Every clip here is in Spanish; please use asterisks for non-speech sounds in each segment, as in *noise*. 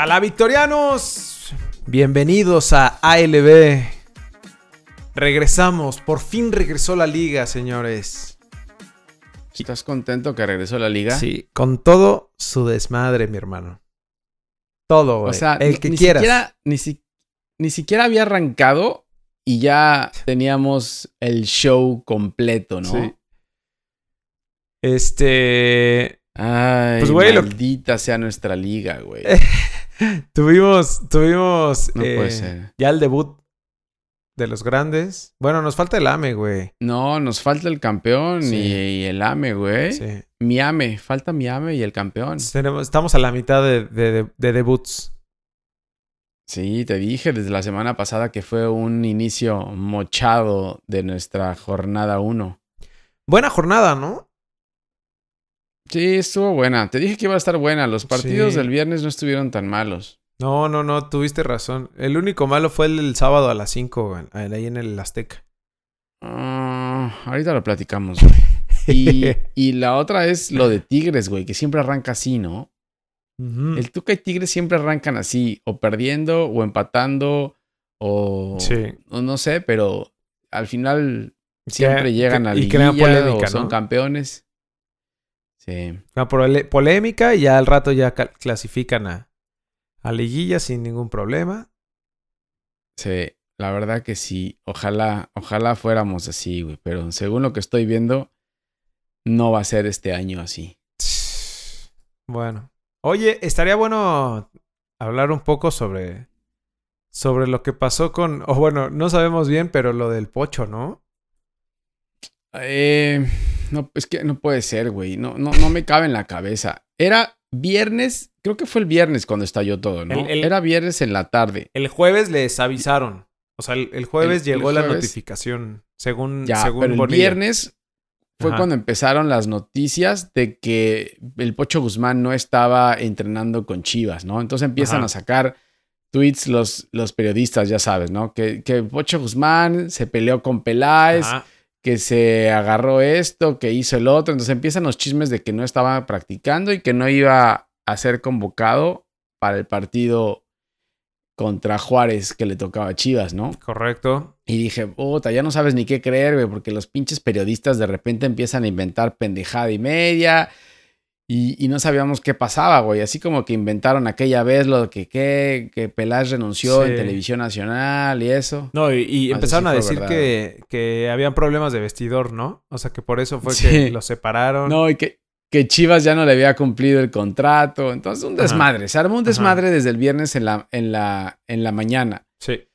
A la Victorianos, bienvenidos a ALB. Regresamos, por fin regresó la liga, señores. ¿Estás contento que regresó la liga? Sí, con todo su desmadre, mi hermano. Todo, güey. O sea, el que ni quieras. Siquiera, ni, si- ni siquiera había arrancado y ya teníamos el show completo, ¿no? Sí. Este. Ay, Pues, güey, lo- maldita sea nuestra liga, güey. *laughs* *laughs* Tuvimos, tuvimos No eh, puede ser. ya el debut de los grandes. Bueno, nos falta el AME, güey. No, nos falta el campeón Sí. y, y el AME, güey. Sí. Mi AME, falta mi AME y el campeón. Tenemos- estamos a la mitad de, de- de- de debuts. Sí, te dije desde la semana pasada que fue un inicio mochado de nuestra jornada 1. Buena jornada, ¿no? Sí, estuvo buena. Te dije que iba a estar buena. Los partidos Sí. del viernes no estuvieron tan malos. No, no, no, tuviste razón. El único malo fue el sábado a las 5, ahí en el Azteca. Ah, ahorita lo platicamos, *laughs* güey. Y, *laughs* y la otra es lo de Tigres, güey, que siempre arranca así, ¿no? El Tuca y Tigres siempre arrancan así, o perdiendo, o empatando, o, Sí. o no sé, pero al final siempre Que- llegan que- a y crean polémica, o son ¿no? campeones. Sí. Una polémica y ya al rato ya clasifican a, a liguilla sin ningún problema. Sí, la verdad que sí. Ojalá, ojalá fuéramos así, güey. Pero según lo que estoy viendo, no va a ser este año así. *sighs* Bueno. Oye, estaría bueno hablar un poco sobre sobre lo que pasó con o bueno, no sabemos bien, pero lo del pocho, ¿no? Eh, no, es que no puede ser, güey. No, no, no me cabe en la cabeza. Era viernes, creo que fue el viernes cuando estalló todo, ¿no? El- el- Era viernes en la tarde. El jueves les avisaron. O sea, el, el jueves llegó la notificación, según, Ya, según pero el Bonilla. viernes fue Ajá. cuando empezaron las noticias de que el Pocho Guzmán no estaba entrenando con Chivas, ¿no? Entonces empiezan Ajá. a sacar tweets los, los periodistas, ya sabes, ¿no? Que, que Pocho Guzmán se peleó con Peláez, Ajá. Que se agarró esto, que hizo el otro. Entonces empiezan los chismes de que no estaba practicando y que no iba a ser convocado para el partido contra Juárez que le tocaba a Chivas, ¿no? Correcto. Y dije, puta, ya no sabes ni qué creer, güey, porque los pinches periodistas de repente empiezan a inventar pendejada y media. Y, y no sabíamos qué pasaba, güey. Así como que inventaron aquella vez lo que, que, que Peláez renunció Sí. en televisión nacional y eso. No, y, y Así empezaron a decir que, que habían problemas de vestidor, ¿no? O sea, que por eso fue Sí. que los separaron. No, y que, que Chivas ya no le había cumplido el contrato. Entonces, un Ajá. desmadre. Se armó un Ajá. desmadre desde el viernes en la, en la, en la mañana. Sí.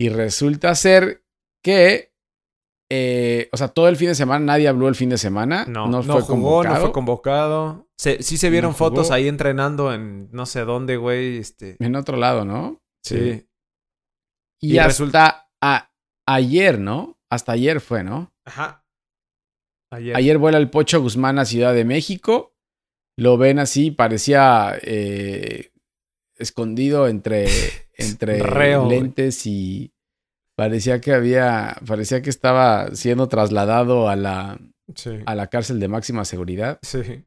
Y resulta ser que, eh, o sea, todo el fin de semana, nadie habló el fin de semana. No, No, no, fue jugó, convocado. no fue convocado. Se- sí se vieron No fotos ahí entrenando en no sé dónde, güey. Este, En otro lado, ¿no? sí. Y, Y hasta resulta- a- ayer, ¿no? Hasta ayer fue, ¿no? Ajá. Ayer. Ayer vuela el Pocho Guzmán a Ciudad de México. Lo ven así, parecía eh, escondido entre, *laughs* entre Reo, lentes y parecía que había, parecía que estaba siendo trasladado a la, Sí. a la cárcel de máxima seguridad Sí.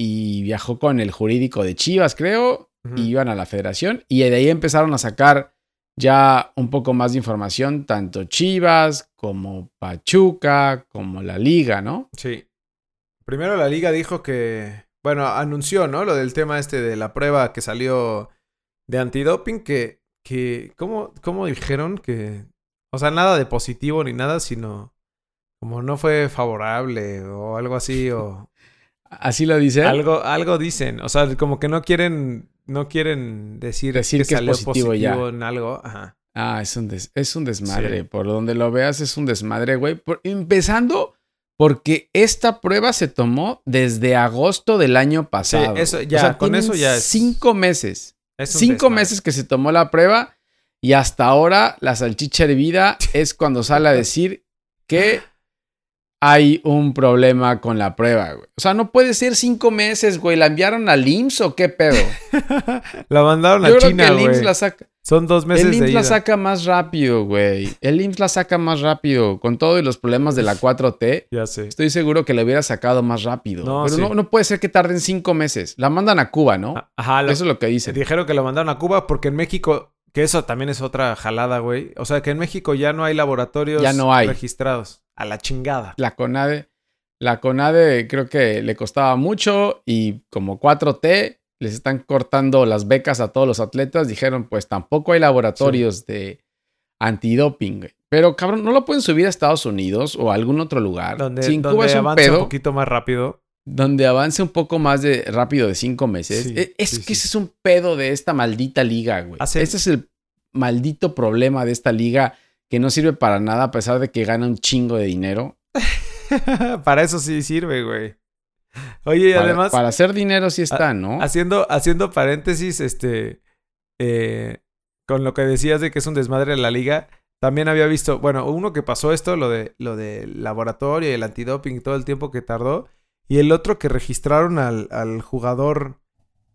y viajó con el jurídico de Chivas, creo, y iban a la federación y de ahí empezaron a sacar ya un poco más de información, tanto Chivas como Pachuca, como la liga, ¿no? Sí. Primero la liga dijo que, bueno, anunció, ¿no? Lo del tema este de la prueba que salió de antidoping, que, que, ¿cómo, cómo dijeron que, o sea, nada de positivo ni nada, sino como no fue favorable o algo así, o *laughs* Así lo dice. algo, algo dicen, o sea, como que no quieren, no quieren decir, Decir que es salió positivo ya. en algo, ajá. Ah, es un, des- es un desmadre. Sí. Por donde lo veas es un desmadre, güey. Por- empezando porque esta prueba se tomó desde agosto del año pasado. eso ya, con tienen eso ya es- Cinco meses. Es Cinco desmadre. meses que se tomó la prueba y hasta ahora la salchicha hervida *laughs* es cuando sale a decir que hay un problema con la prueba, güey. O sea, no puede ser cinco meses, güey. ¿La enviaron al IMSS o qué pedo? *laughs* La mandaron Yo a creo China, que el güey. IMSS la saca. Son dos meses El de IMSS la ida. saca más rápido, güey. El IMSS la saca más rápido. Con todo y los problemas de la *laughs* 4T, Ya sé. estoy seguro que la hubiera sacado más rápido. No, Pero sí. no, no puede ser que tarden cinco meses. La mandan a Cuba, ¿no? Ajá, lo- Eso es lo que dicen. dijeron que lo mandaron a Cuba porque en México, que eso también es otra jalada, güey. O sea, que en México ya no hay laboratorios Ya no hay. registrados. A la chingada. La CONADE, la CONADE creo que le costaba mucho y como 4T les están cortando las becas a todos los atletas. Dijeron, pues tampoco hay laboratorios de antidoping. güey. Pero cabrón, ¿no lo pueden subir a Estados Unidos o a algún otro lugar? Donde, si en donde Cuba es un avance pedo, un poquito más rápido. Donde avance un poco más de rápido de cinco meses. Sí, E- es sí, que sí. ese es un pedo de esta maldita liga, güey. Hace- Ese es el maldito problema de esta liga que no sirve para nada a pesar de que gana un chingo de dinero. *laughs* Para eso sí sirve, güey. Oye, y Para, además, para hacer dinero sí está, ¿no? haciendo, haciendo paréntesis, este, eh, con lo que decías de que es un desmadre en la liga, también había visto, bueno, uno que pasó esto, lo de lo del laboratorio y el antidoping y todo el tiempo que tardó, y el otro que registraron al, al jugador,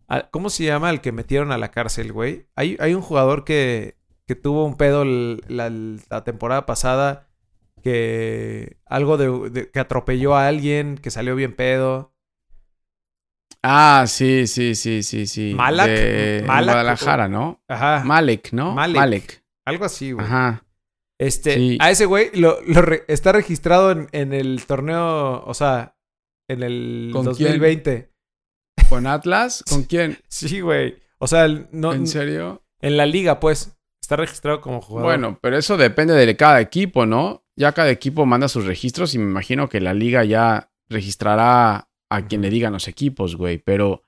al- ¿cómo se llama? El que metieron a la cárcel, güey. Hay, hay un jugador que, que tuvo un pedo la, la temporada pasada, que algo de, de- que atropelló a alguien, que salió bien pedo. Ah, sí, sí, sí, sí, sí. Malak- De Malak- Guadalajara, ¿no? Ajá. Malek, ¿no? Malek. Malek. Algo así, güey. Ajá. Este, Sí. a ese güey lo, lo re- está registrado en, en el torneo, o sea, en el ¿Con 2020. ¿Con Atlas? ¿Con quién? *laughs* Sí, güey. O sea, el- no, ¿En serio? en la liga, pues, está registrado como jugador. Bueno, pero eso depende de cada equipo, ¿no? Ya cada equipo manda sus registros y me imagino que la liga ya registrará a quien le digan los equipos, güey. Pero.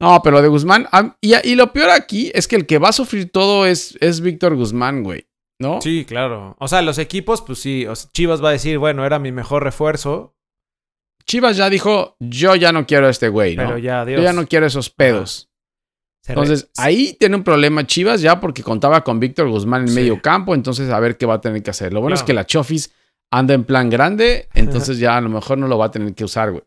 No, pero de Guzmán. Y, y lo peor aquí es que el que va a sufrir todo es, es Víctor Guzmán, güey. ¿No? Sí, claro. O sea, los equipos, pues sí. o sea, Chivas va a decir, bueno, era mi mejor refuerzo, Chivas ya dijo: Yo ya no quiero a este güey, ¿no? pero ya, Dios. Yo ya no quiero esos pedos. Re- Entonces, ahí tiene un problema Chivas ya porque contaba con Víctor Guzmán en Sí. medio campo, entonces a ver qué va a tener que hacer. Lo bueno es que la Chofis anda en plan grande, *laughs* entonces ya a lo mejor no lo va a tener que usar, güey.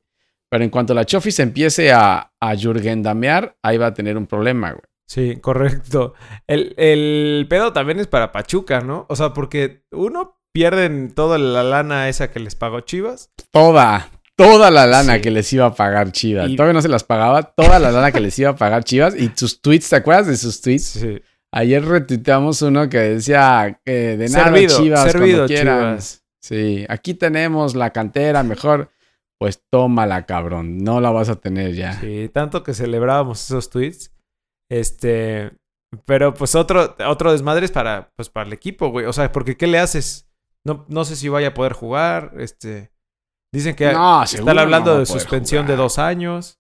Pero en cuanto la Chofis empiece a, a Jürgen damear, ahí va a tener un problema, güey. Sí, correcto. El, el pedo también es para Pachuca, ¿no? O sea, porque uno pierden toda la lana esa que les pagó Chivas. Toda, toda la lana Sí. que les iba a pagar Chivas. Y- Todavía no se las pagaba, toda la lana que les iba a pagar Chivas. Y sus tweets, ¿te acuerdas de sus tweets? Sí. Ayer retuiteamos uno que decía eh, de nada Servido, Chivas servido. Chivas. Sí, aquí tenemos la cantera mejor. Pues tómala, cabrón. No la vas a tener ya. Sí, tanto que celebrábamos esos tweets. Este, pero pues otro, otro desmadre es para, pues para el equipo, güey. O sea, porque ¿qué le haces? No, no sé si vaya a poder jugar. Este, dicen que No, están hablando no de suspensión de dos años.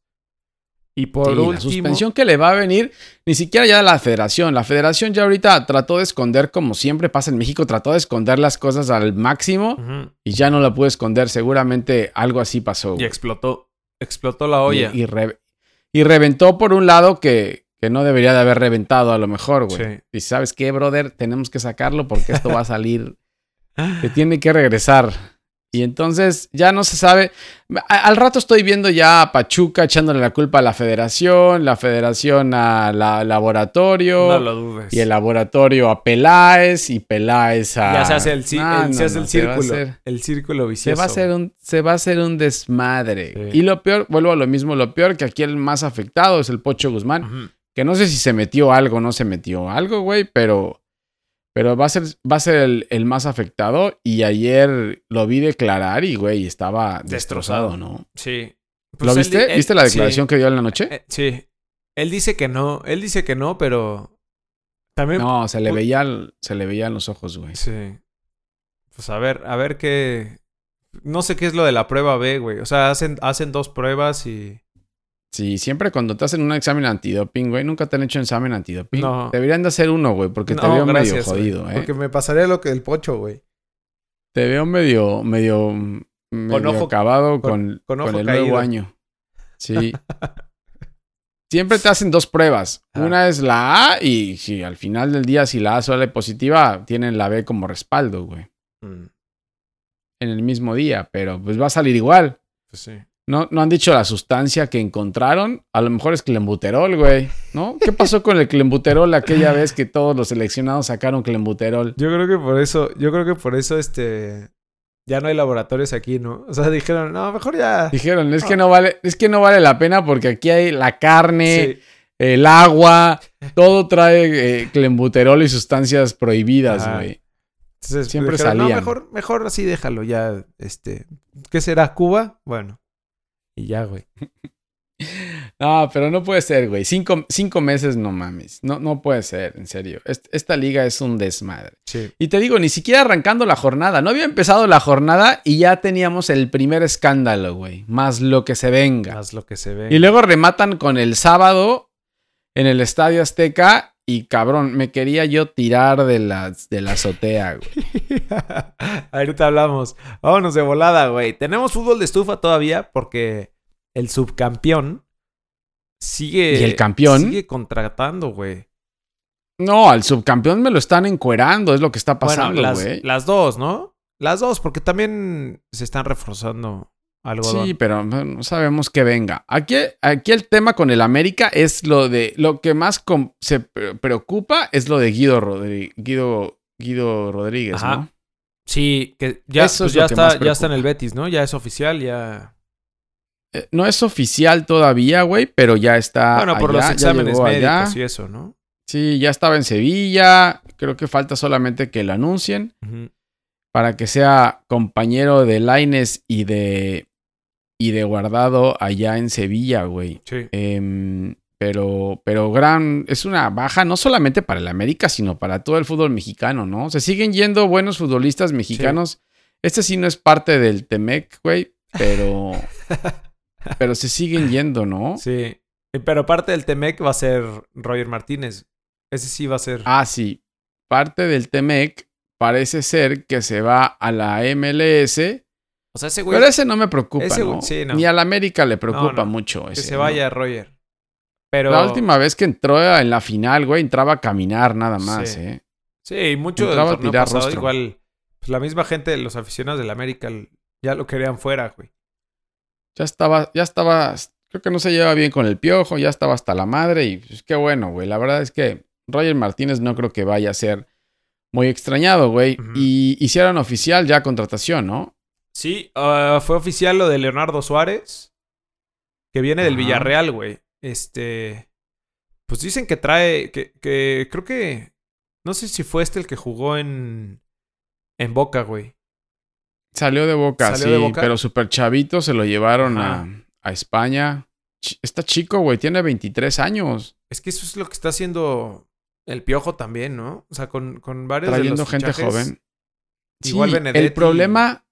Y por Sí, último, la suspensión que le va a venir, ni siquiera ya de la federación. La federación ya ahorita trató de esconder, como siempre pasa en México, trató de esconder las cosas al máximo y ya no la pudo esconder. Seguramente algo así pasó. y explotó, explotó la olla. Y, y re- y reventó por un lado que, que no debería de haber reventado a lo mejor, güey. Sí. Y sabes qué, brother, tenemos que sacarlo porque esto va a *laughs* salir, que tiene que regresar. Y entonces ya no se sabe. A- al rato estoy viendo ya a Pachuca echándole la culpa a la federación, la federación al laboratorio. No lo dudes. Y el laboratorio a Peláez y Peláez a... ya se hace el, No, el- no, se hace no, el se va a círculo. hacer- El círculo se vicioso. va, a hacer un, se va a hacer un desmadre. Sí. Y lo peor, vuelvo a lo mismo, lo peor que aquí el más afectado es el Pocho Guzmán. Que no sé si se metió algo no se metió algo, güey, pero, pero va a ser, va a ser el, el más afectado. Y ayer lo vi declarar y, güey, estaba destrozado, Destrozado. ¿no? Sí. ¿Lo Pues viste? él- ¿Viste la sí. declaración que dio en la noche? Eh, sí. Él dice que no. Él dice que no, pero. También. No, se le veía, se le veían los ojos, güey. Sí. Pues a ver, a ver qué. No sé qué es lo de la prueba B, güey. O sea, hacen, hacen dos pruebas y. Sí, siempre cuando te hacen un examen antidoping, güey, nunca te han hecho un examen antidoping. No. Deberían de hacer uno, güey, porque te veo medio gracias, güey, jodido, ¿eh? Porque me pasaría lo que el pocho, güey. Te veo medio, medio, medio ojo- acabado con- con, con con ojo el caído. nuevo año. Sí. *laughs* Siempre te hacen dos pruebas. Ah. Una es la A y si al final del día, si la A sale positiva, tienen la B como respaldo, güey. Mm, En el mismo día, pero pues va a salir igual. pues sí. No, no han dicho la sustancia que encontraron. A lo mejor es clembuterol, güey. ¿No? ¿Qué pasó con el clembuterol aquella vez que todos los seleccionados sacaron clembuterol? Yo creo que por eso, yo creo que por eso este ya no hay laboratorios aquí, ¿no? O sea, dijeron, no, mejor ya. Dijeron, es que no vale, es que no vale la pena porque aquí hay la carne, el agua, todo trae eh, clembuterol y sustancias prohibidas, güey. Entonces, siempre salía. No, mejor, mejor así déjalo ya, este, ¿qué será? ¿Cuba? Bueno. Y ya, güey. *laughs* No, pero no puede ser, güey. Cinco, meses, no mames. No, no puede ser, en serio. esta liga es un desmadre. Sí. Y te digo, ni siquiera arrancando la jornada. No había empezado la jornada y ya teníamos el primer escándalo, güey. Más lo que se venga. Más lo que se venga. Y luego rematan con el sábado en el Estadio Azteca y cabrón, me quería yo tirar de la, de la azotea, güey. *laughs* Ahorita hablamos. Vámonos de volada, güey. Tenemos fútbol de estufa todavía porque el subcampeón sigue. ¿Y el campeón? Sigue contratando, güey. No, al subcampeón me lo están encuerando, es lo que está pasando, güey. las, las dos, ¿no? Las dos, porque también se están reforzando Sí, pero no sabemos que venga. Aquí, aquí el tema con el América es lo de. Lo que más se preocupa es lo de Guido, Guido, Guido Rodríguez, ¿no? Sí, que ya, pues ya, está, ya está en el Betis, ¿no? Ya es oficial, ya. Eh, no es oficial todavía, güey, pero ya está. Bueno, por los exámenes médicos y eso, ¿no? Sí, ya estaba en Sevilla. Creo que falta solamente que lo anuncien. Para que sea compañero de Laines y de y de guardado allá en Sevilla, güey. Sí. Em, pero, pero gran, es una baja no solamente para el América, sino para todo el fútbol mexicano, ¿no? Se siguen yendo buenos futbolistas mexicanos. Este sí no es parte del Temec, güey, pero, *laughs* pero se siguen yendo, ¿no? Sí. Pero parte del Temec va a ser Roger Martínez. Ese sí va a ser. Ah, sí. Parte del Temec parece ser que se va a la MLS o sea, ese güey. Pero ese no me preocupa. ¿no? Ni al América le preocupa mucho. Ese, que se vaya Roger. Pero... La última vez que entró en la final, güey, entraba a caminar nada más, sí. ¿eh? Sí, mucho entraba del torneo pasado, igual. Pues la misma gente, los aficionados del América, ya lo querían fuera, güey. Ya estaba, ya estaba. Creo que no se lleva bien con el piojo, ya estaba hasta la madre y pues qué bueno, güey. La verdad es que Roger Martínez no creo que vaya a ser muy extrañado, güey. Y hicieron oficial ya contratación, ¿no? Sí, ah, fue oficial lo de Leonardo Suárez, que viene del Villarreal, güey. Este, pues dicen que trae, que, que creo que, no sé si fue este el que jugó en, en Boca, güey. Salió de Boca, sí, pero super chavito se lo llevaron a, a, España. Está chico, güey, tiene 23 años. Es que eso es lo que está haciendo el Piojo también, ¿no? O sea, con, con varios Trayendo de los gente joven. Igual sí, El problema,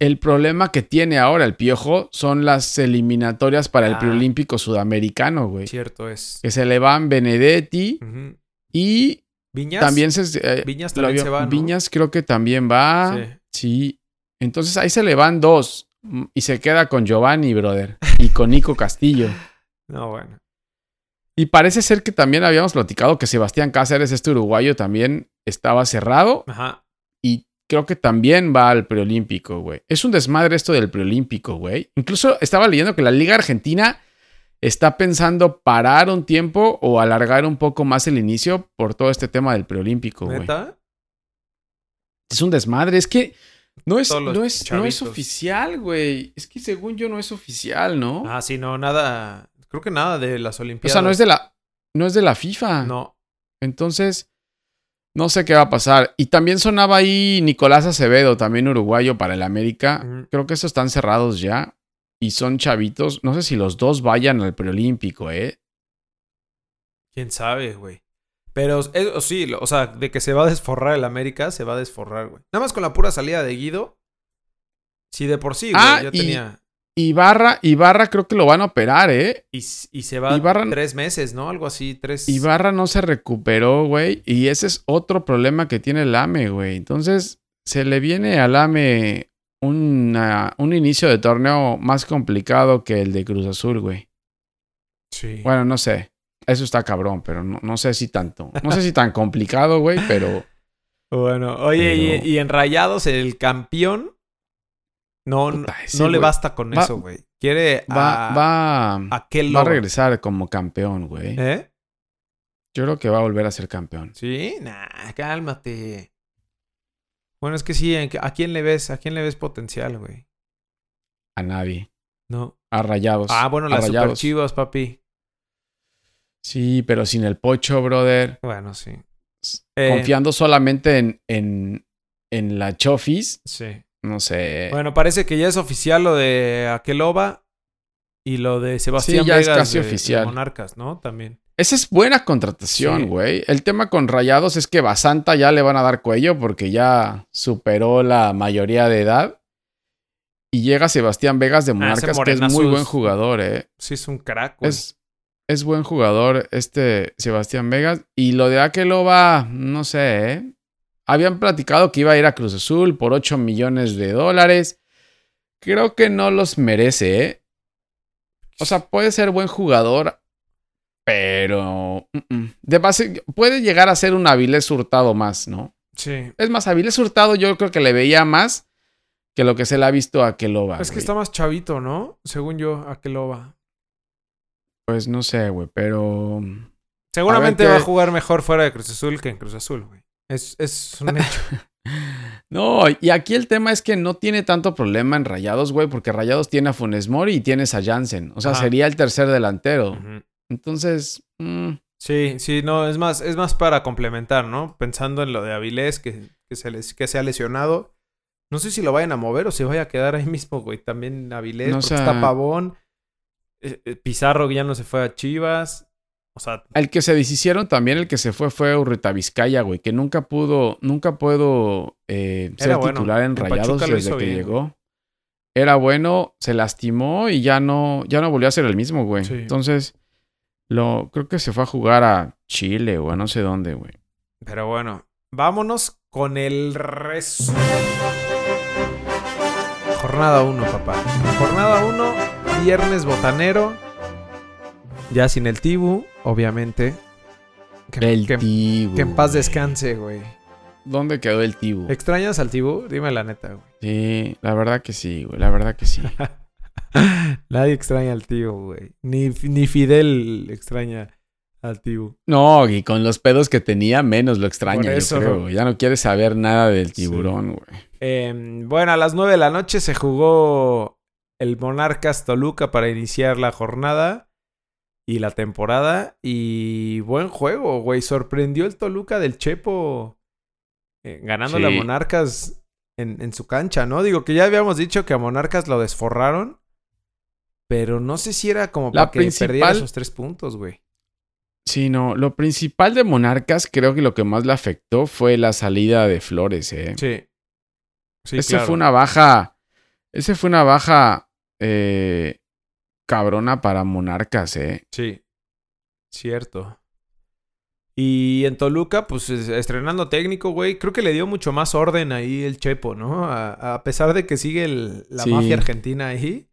el problema que tiene ahora el Piojo son las eliminatorias para el ah. preolímpico sudamericano, güey. Cierto es. Que se le van Benedetti y Viñas. También se, eh, Viñas también se va, Viñas creo que también va. Sí. Entonces ahí se le van dos mm, y se queda con Giovanni, brother, y con Nico Castillo. *laughs* no, bueno. Y parece ser que también habíamos platicado que Sebastián Cáceres, este uruguayo, también estaba cerrado. Ajá. Creo que también va al preolímpico, güey. Es un desmadre esto del preolímpico, güey. Incluso estaba leyendo que la Liga Argentina está pensando parar un tiempo o alargar un poco más el inicio por todo este tema del preolímpico, güey. Es un desmadre, es que no es, no es, no es oficial, güey. Es que según yo no es oficial, ¿no? Ah, sí, no, nada. Creo que nada de las Olimpiadas. O sea, no es de la, no es de la FIFA. No. Entonces, no sé qué va a pasar. Y también sonaba ahí Nicolás Acevedo, también uruguayo para el América. Creo que estos están cerrados ya. Y son chavitos. No sé si los dos vayan al preolímpico, ¿eh? Quién sabe, güey. Pero sí, o sea, de que se va a desforrar el América, se va a desforrar, güey. Nada más con la pura salida de Guido. Sí, de por sí, güey, ah, ya tenía. Ibarra, Ibarra creo que lo van a operar, ¿eh? Y, se va tres meses, ¿no? Algo así, tres. Ibarra no se recuperó, güey. Y ese es otro problema que tiene el AME, güey. Entonces, se le viene al AME una, un inicio de torneo más complicado que el de Cruz Azul, güey. Sí. Bueno, no sé. Eso está cabrón, pero no, no sé si tanto. No sé si tan complicado, güey, pero. *laughs* Bueno, oye, Y, y en Rayados, el campeón No, no, le basta con eso, güey. Quiere va, a, va, a Kel va a regresar como campeón, güey. ¿Eh? Yo creo que va a volver a ser campeón. Sí, nah, cálmate. Bueno, es que sí, ¿en qué- ¿a quién le ves? ¿A quién le ves potencial, güey? A nadie. No. A Rayados. Ah, bueno, a las super chivas, papi. Sí, pero sin el pocho, brother. Bueno, sí. Eh, Confiando solamente en, en, en la Chofis. Sí. No sé. Bueno, parece que ya es oficial lo de Akeloba y lo de Sebastián ya es Vegas casi de- de oficial. Monarcas, ¿no? También. Esa es buena contratación, Sí. güey. El tema con Rayados es que Basanta ya le van a dar cuello porque ya superó la mayoría de edad. Y llega Sebastián Vegas de Ah, Monarcas, que es muy es- buen jugador, eh. Sí, es un crack, güey. Es, es buen jugador este Sebastián Vegas. Y lo de Akeloba, no sé, ¿eh? Habían platicado que iba a ir a Cruz Azul por 8 millones de dólares. Creo que no los merece, ¿eh? O sea, puede ser buen jugador, pero... De base, puede llegar a ser un Avilés Hurtado más, ¿no? Sí. Es más, Avilés Hurtado yo creo que le veía más que lo que se le ha visto a Akeloba. Es que güey. está más chavito, ¿no? Según yo, Akeloba. Pues no sé, güey, pero... Seguramente va a jugar mejor fuera de Cruz Azul que en Cruz Azul, güey. Es, es un hecho. *laughs* No, y aquí el tema es que no tiene tanto problema en Rayados, güey, porque Rayados tiene a Funes Mori y tienes a Jansen. O sea, Ajá. sería el tercer delantero. Entonces, mm, Sí, sí, no, es más, es más para complementar, ¿no? Pensando en lo de Avilés, que, que, se, les, que se ha lesionado. No sé si lo vayan a mover o se vaya a quedar ahí *laughs* mismo, güey. También Avilés, No, porque sea- está Pavón. eh, eh, Pizarro que ya no se fue a Chivas. O sea, el que se deshicieron también, el que se fue fue Urrita Vizcaya, güey, que nunca pudo, nunca pudo eh, ser bueno. titular en Rayados desde que bien, llegó. Era bueno, se lastimó y ya no, ya no volvió a ser el mismo, güey. Sí. Entonces, lo, creo que se fue a jugar a Chile o a no sé dónde, güey. pero bueno. Vámonos con el resumen. Jornada 1, papá. Jornada 1, viernes botanero. Ya sin el Tibu, obviamente. Que, El que- Tibu, que en paz güey. descanse, güey. ¿Dónde quedó el Tibu? ¿Extrañas al Tibu? Dime la neta, güey. Sí, la verdad que sí, güey. La verdad que sí. *laughs* Nadie extraña al Tibu, güey. Ni, ni Fidel extraña al Tibu. No, y con los pedos que tenía, menos lo extraña, Por yo eso. creo. güey. Ya no quiere saber nada del Sí. tiburón, güey. Eh, bueno, a las 9 de la noche se jugó el Monarcas Toluca para iniciar la jornada y la temporada. Y buen juego, güey. Sorprendió el Toluca del Chepo eh, ganándole a Sí. Monarcas en, en su cancha, ¿no? Digo que ya habíamos dicho que a Monarcas lo desforraron. Pero no sé si era como La para que perdiera principal- esos tres puntos, güey. Sí, no. Lo principal de Monarcas, creo que lo que más le afectó fue la salida de Flores, eh. Sí. Sí, Ese claro. fue una baja. Ese fue una baja eh, cabrona para Monarcas, eh. Sí, cierto. Y en Toluca, pues es- estrenando técnico, güey, creo que le dio mucho más orden ahí el Chepo, ¿no? A, a pesar de que sigue el- la Sí. mafia argentina ahí.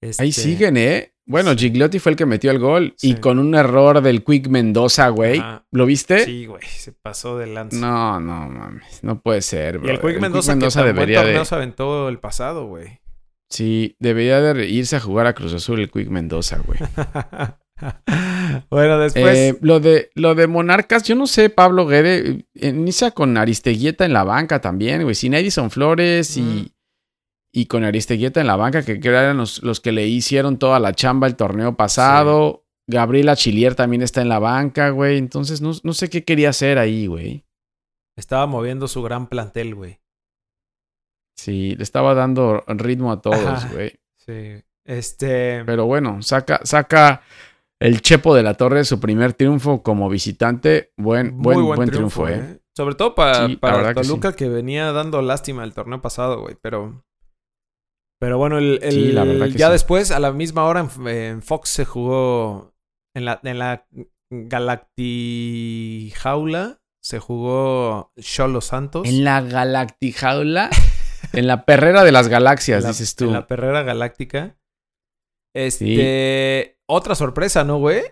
Ahí este, siguen, eh. Bueno, sí. Gigliotti fue el que metió el gol. Sí. Y con un error del Quick Mendoza, güey. ¿Lo viste? Sí, güey, se pasó de lanza. No, no mames. No puede ser, y bro. el Quick Mendoza, que tan debería buen torneo de. se aventó el pasado, güey. Sí, debería de irse a jugar a Cruz Azul el Quick Mendoza, güey. *laughs* bueno, después... Eh, lo, de, lo de Monarcas, yo no sé, Pablo Guede, eh, inicia con Aristeguieta en la banca también, güey. Sin Edison Flores y, Mm. y con Aristeguieta en la banca, que eran los, los que le hicieron toda la chamba el torneo pasado. Gabriela Chilier también está en la banca, güey. Entonces, no, no sé qué quería hacer ahí, güey. Estaba moviendo su gran plantel, güey. Sí, le estaba dando ritmo a todos, güey. Sí. Este... Pero bueno, saca, saca el Chepo de la Torre su primer triunfo como visitante. Buen, Muy buen, buen, triunfo, eh. Sobre todo para, Sí, la para verdad que Toluca que, venía dando lástima el torneo pasado, güey. Pero. Pero bueno, el, el- Sí, la verdad que ya después, a la misma hora, en, en Fox se jugó. En la, en la Galactijaula se jugó Cholo Santos. En la galactijaula, *laughs* en la perrera de las galaxias, la- dices tú. En la perrera galáctica. Este. Otra sorpresa, ¿no, güey?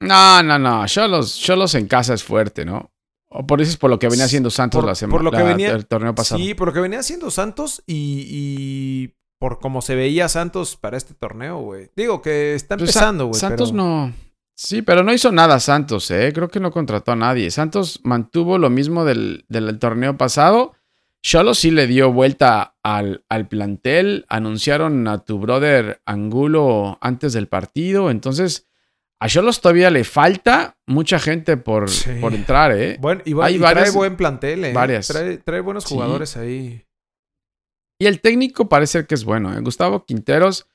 No, no, no. Cholos, Cholos en casa es fuerte, ¿no? O por eso es por lo que venía haciendo Santos Por- la semana por lo que venía- el torneo pasado. Sí, por lo que venía haciendo Santos y, y por cómo se veía Santos para este torneo, güey. Digo que está Pues, Sa- empezando, güey. Santos pero- no. Sí, pero no hizo nada Santos, ¿eh? Creo que no contrató a nadie. Santos mantuvo lo mismo del, del torneo pasado. Cholo sí le dio vuelta al, al plantel. Anunciaron a tu brother Angulo antes del partido. Entonces, a Cholos todavía le falta mucha gente por, Sí. por entrar, ¿eh? Bueno, y, Hay y varias- trae buen plantel, ¿eh? varias. Trae, trae buenos Sí. jugadores ahí. Y el técnico parece que es bueno. ¿eh? Gustavo Quinteros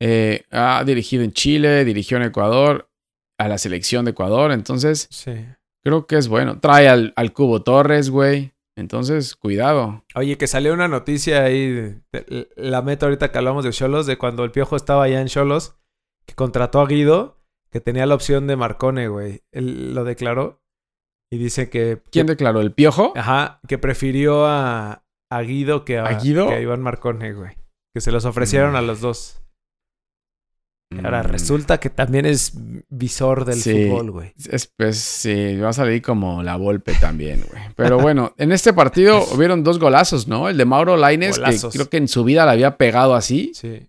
eh, ha dirigido en Chile, dirigió en Ecuador, a la selección de Ecuador. Entonces, Sí. creo que es bueno. Trae al, al Cubo Torres, güey. Entonces, cuidado. Oye, que salió una noticia ahí, de- de- la meta ahorita que hablamos de Cholos, de cuando el Piojo estaba allá en Cholos, que contrató a Guido, que tenía la opción de Marcone, güey. Él lo declaró y dice que... ¿Quién declaró? ¿El Piojo? Ajá, que prefirió a, a Guido que a, ¿A Guido? que a Iván Marcone, güey. Que se los ofrecieron Mm. a los dos. Ahora resulta que también es visor del Sí. fútbol, güey. Es, pues sí, va a salir como la Volpe también, güey. Pero bueno, en este partido *laughs* hubieron dos golazos, ¿no? El de Mauro Laines, que creo que en su vida le había pegado así. Sí.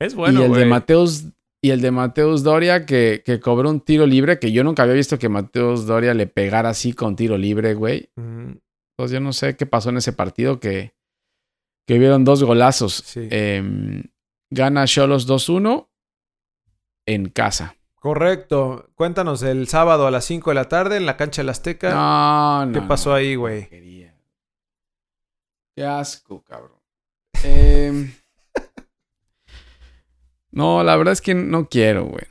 Es bueno, y el güey. de Mateus y el de Mateus Doria que, que cobró un tiro libre, que yo nunca había visto que Mateus Doria le pegara así con tiro libre, güey. Mm, Pues yo no sé qué pasó en ese partido que, que hubieron dos golazos. sí. Em, gana Cholos 2-1 en casa. Correcto. Cuéntanos el sábado a las 5 de la tarde en la cancha del Azteca. No, no. ¿Qué pasó no, ahí, güey? Qué asco, cabrón. Em, *laughs* no, la verdad es que no quiero, güey.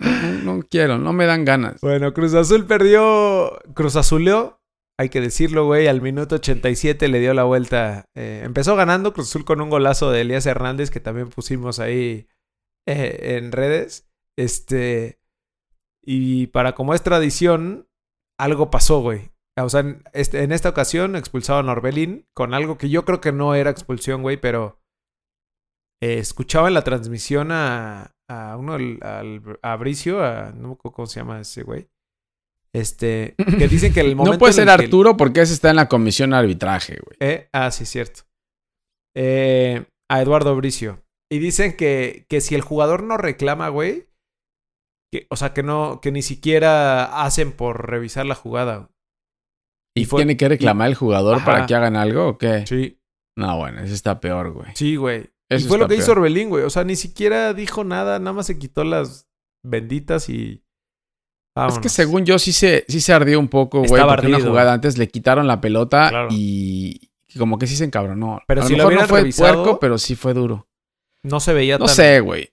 No, quiero, no me dan ganas. Bueno, Cruz Azul perdió. Cruz Azuleó. Hay que decirlo, güey. Al minuto 87 le dio la vuelta. Eh, empezó ganando Cruz Azul con un golazo de Elías Hernández que también pusimos ahí eh, en redes. Este. Y para como es tradición, algo pasó, güey. O sea, en, este- en esta ocasión expulsaron a Orbelín con algo que yo creo que no era expulsión, güey, pero eh, escuchaba en la transmisión a, a uno, al, al- a Bricio, a, no me acuerdo cómo se llama ese güey. Este, que *laughs* dicen que el momento. No puede ser el Arturo porque ese está en la comisión de arbitraje, güey. eh, ah, sí, cierto. Eh, a Eduardo Bricio. Y dicen que, que si el jugador no reclama, güey, que, o sea, que no, que ni siquiera hacen por revisar la jugada. ¿Y, y fue- tiene que reclamar el jugador Ajá. para que hagan algo o qué? Sí, No, bueno, ese está peor, güey. sí, güey. Y Eso fue lo que hizo. Orbelín, güey. O sea, ni siquiera dijo nada, nada más se quitó las benditas y. Es que según yo sí se, sí se ardió un poco, güey, porque una jugada antes le quitaron la pelota Claro. y como que sí se encabronó. Pero a si lo lo mejor no fue revisado- puerco, pero sí fue duro. No se veía No tan. sé, güey.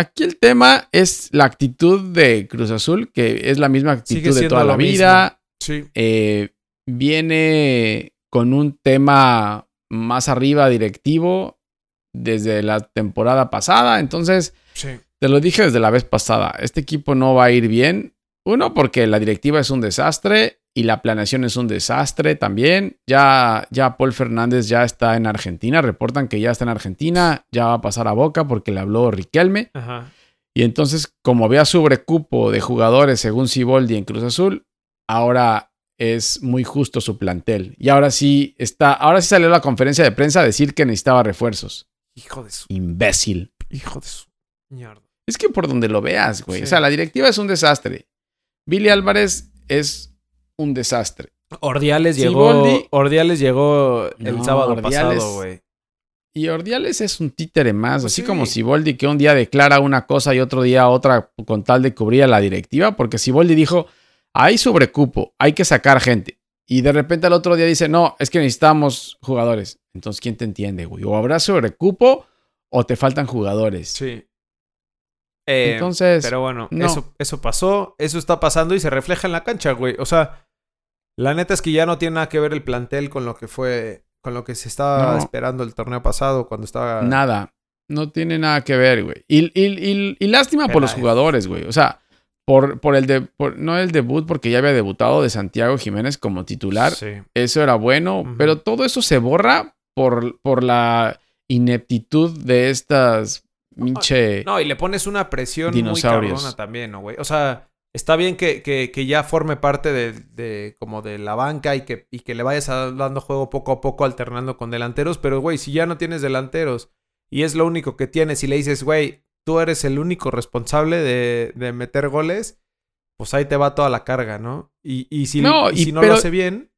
Aquí el tema es la actitud de Cruz Azul, que es la misma actitud de toda la vida. Sí. Eh, viene con un tema más arriba directivo desde la temporada pasada. Entonces, Sí. te lo dije desde la vez pasada, este equipo no va a ir bien. Uno, porque la directiva es un desastre y la planeación es un desastre también. Ya, ya Paul Fernández ya está en Argentina, reportan que ya está en Argentina, ya va a pasar a Boca porque le habló Riquelme. Ajá. Y entonces, como había sobrecupo de jugadores según Siboldi en Cruz Azul, ahora es muy justo su plantel. Y ahora sí está, ahora sí salió a la conferencia de prensa a decir que necesitaba refuerzos. Hijo de su. Imbécil. Hijo de su. Mierda. Es que por donde lo veas, güey. Sí. O sea, la directiva es un desastre. Billy Álvarez es un desastre. Ordiales llegó. Siboldi- Ordiales llegó el No, sábado Ordiales- pasado, güey. Y Ordiales es un títere más, Pues así sí. como Siboldi que un día declara una cosa y otro día otra con tal de cubrir a la directiva, porque Siboldi dijo, hay sobrecupo, hay que sacar gente. Y de repente al otro día dice, no, es que necesitamos jugadores. Entonces, ¿quién te entiende, güey? O habrá sobrecupo o te faltan jugadores. Sí. Eh, Entonces, pero bueno, no. eso, eso pasó, eso está pasando y se refleja en la cancha, güey. O sea, la neta es que ya no tiene nada que ver el plantel con lo que fue, con lo que se estaba No. esperando el torneo pasado cuando estaba. Nada. No tiene nada que ver, güey. Y, y- y- y lástima por los Peláez. jugadores, güey. O sea, por, por el de, por- no el debut, porque ya había debutado de Santiago Jiménez como titular. Sí. Eso era bueno, pero todo eso se borra por, por la ineptitud de estas pinche... No, y le pones una presión muy cabrona también, ¿no, güey? O sea, está bien que, que, que ya forme parte de, de, como de la banca y que, y que le vayas dando juego poco a poco alternando con delanteros, pero güey, si ya no tienes delanteros y es lo único que tienes y le dices, güey, tú eres el único responsable de, de meter goles, pues ahí te va toda la carga, ¿no? Y, y si no, y si no lo hace bien,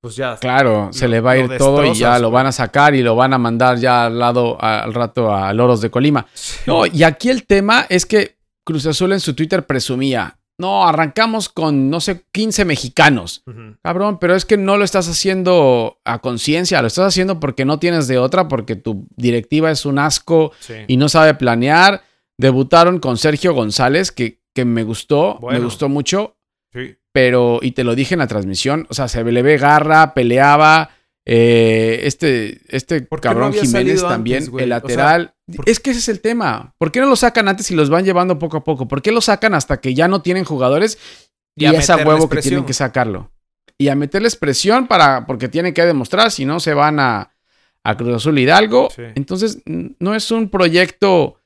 pues ya. Claro, se le va a ir todo y ya lo van a sacar y lo van a mandar ya al lado, al rato a Loros de Colima. No, y aquí el tema es que Cruz Azul en su Twitter presumía, no, arrancamos con, no sé, 15 mexicanos. Cabrón, pero es que no lo estás haciendo a conciencia, lo estás haciendo porque no tienes de otra, porque tu directiva es un asco y no sabe planear. Debutaron con Sergio González, que, que me gustó, me gustó mucho. Sí. Pero, y te lo dije en la transmisión, o sea, se le ve garra, peleaba. Eh, este este cabrón Jiménez también, el lateral. Es que ese es el tema. ¿Por qué no lo sacan antes y los van llevando poco a poco? ¿Por qué lo sacan hasta que ya no tienen jugadores y, a huevo que tienen que sacarlo? Y a meterles presión para, porque tienen que demostrar, si no se van a, a Cruz Azul Hidalgo. Entonces, no es un proyecto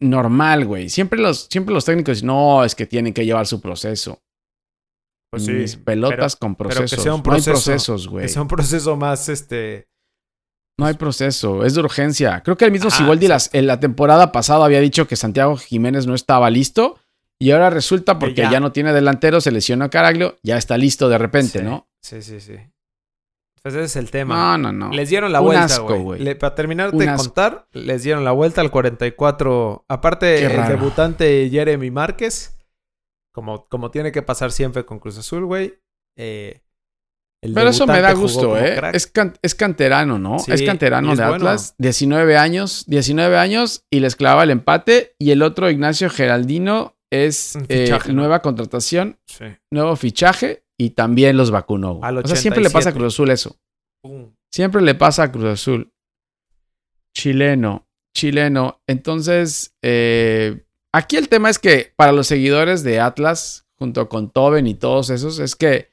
normal, güey. Siempre los, siempre los técnicos no, es que tienen que llevar su proceso. Pues sí, Mis pelotas con procesos. que sea un proceso, no hay procesos, güey. Que sea un proceso más, este, no hay proceso, es de urgencia. Creo que el mismo Siboldi en la temporada pasada había dicho que Santiago Jiménez no estaba listo y ahora resulta porque ya. no tiene delantero, se lesionó a Caraglio, ya está listo de repente, ¿no? Sí, sí, sí. Pues ese es el tema. No, no, no. Les dieron la vuelta, güey. Para terminar de contar, les dieron la vuelta al 44. Aparte, el debutante Jeremy Márquez, como, como tiene que pasar siempre con Cruz Azul, güey. Eh, pero eso me da gusto, ¿eh? Es, es, canterano, ¿no? es canterano de Atlas. 19 años, 19 años y les clava el empate. Y el otro, Ignacio Geraldino, es eh, nueva contratación, nuevo fichaje y también los vacunó. O sea, siempre le pasa a Cruz Azul eso. Siempre le pasa a Cruz Azul. Chileno, chileno. Entonces, eh, aquí el tema es que para los seguidores de Atlas, junto con Toben y todos esos, es que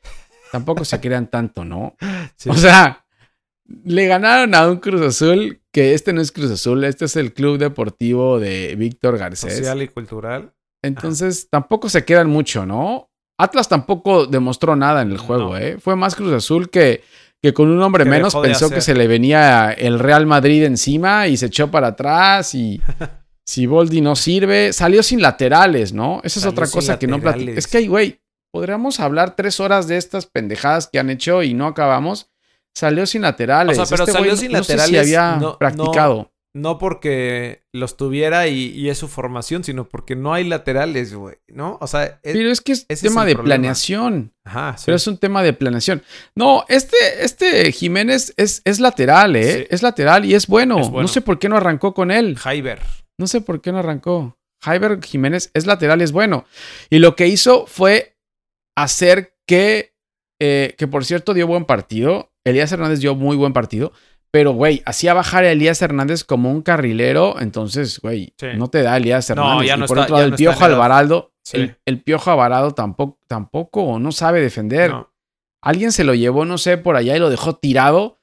tampoco se crean tanto, ¿no? *laughs* O sea, le ganaron a un Cruz Azul que este no es Cruz Azul, este es el club deportivo de Víctor Garcés. Social y cultural. Entonces, tampoco se quedan mucho, ¿no? Atlas tampoco demostró nada en el juego, ¿eh? Fue más Cruz Azul que, que con un hombre menos pensó que se le venía el Real Madrid encima y se echó para atrás y *laughs* si Boldi no sirve, salió sin laterales, ¿no? Esa es otra cosa que no platicamos. Es que, güey, podríamos hablar tres horas de estas pendejadas que han hecho y no acabamos. Salió sin laterales. O sea, pero este salió sin laterales. No había practicado. No, porque los tuviera y, es su formación, sino porque no hay laterales, güey, ¿no? O sea, pero es que es tema de planeación. Ajá, sí. Pero es un tema de planeación. No, este, este Jiménez es, es lateral, ¿eh? Es lateral y es bueno. No sé por qué no arrancó con él. Jaiber. No sé por qué no arrancó. Jaiber Jiménez es lateral y es bueno. Y lo que hizo fue hacer que, eh, que por cierto dio buen partido. Elías Hernández dio muy buen partido. Pero, güey, hacía bajar a Elías Hernández como un carrilero. Entonces, güey, no te da Elías Hernández. No, ya no y por otro lado, el Piojo Alvarado, el, Piojo Alvarado tampoco, tampoco no sabe defender. Alguien se lo llevó, no sé, por allá y lo dejó tirado.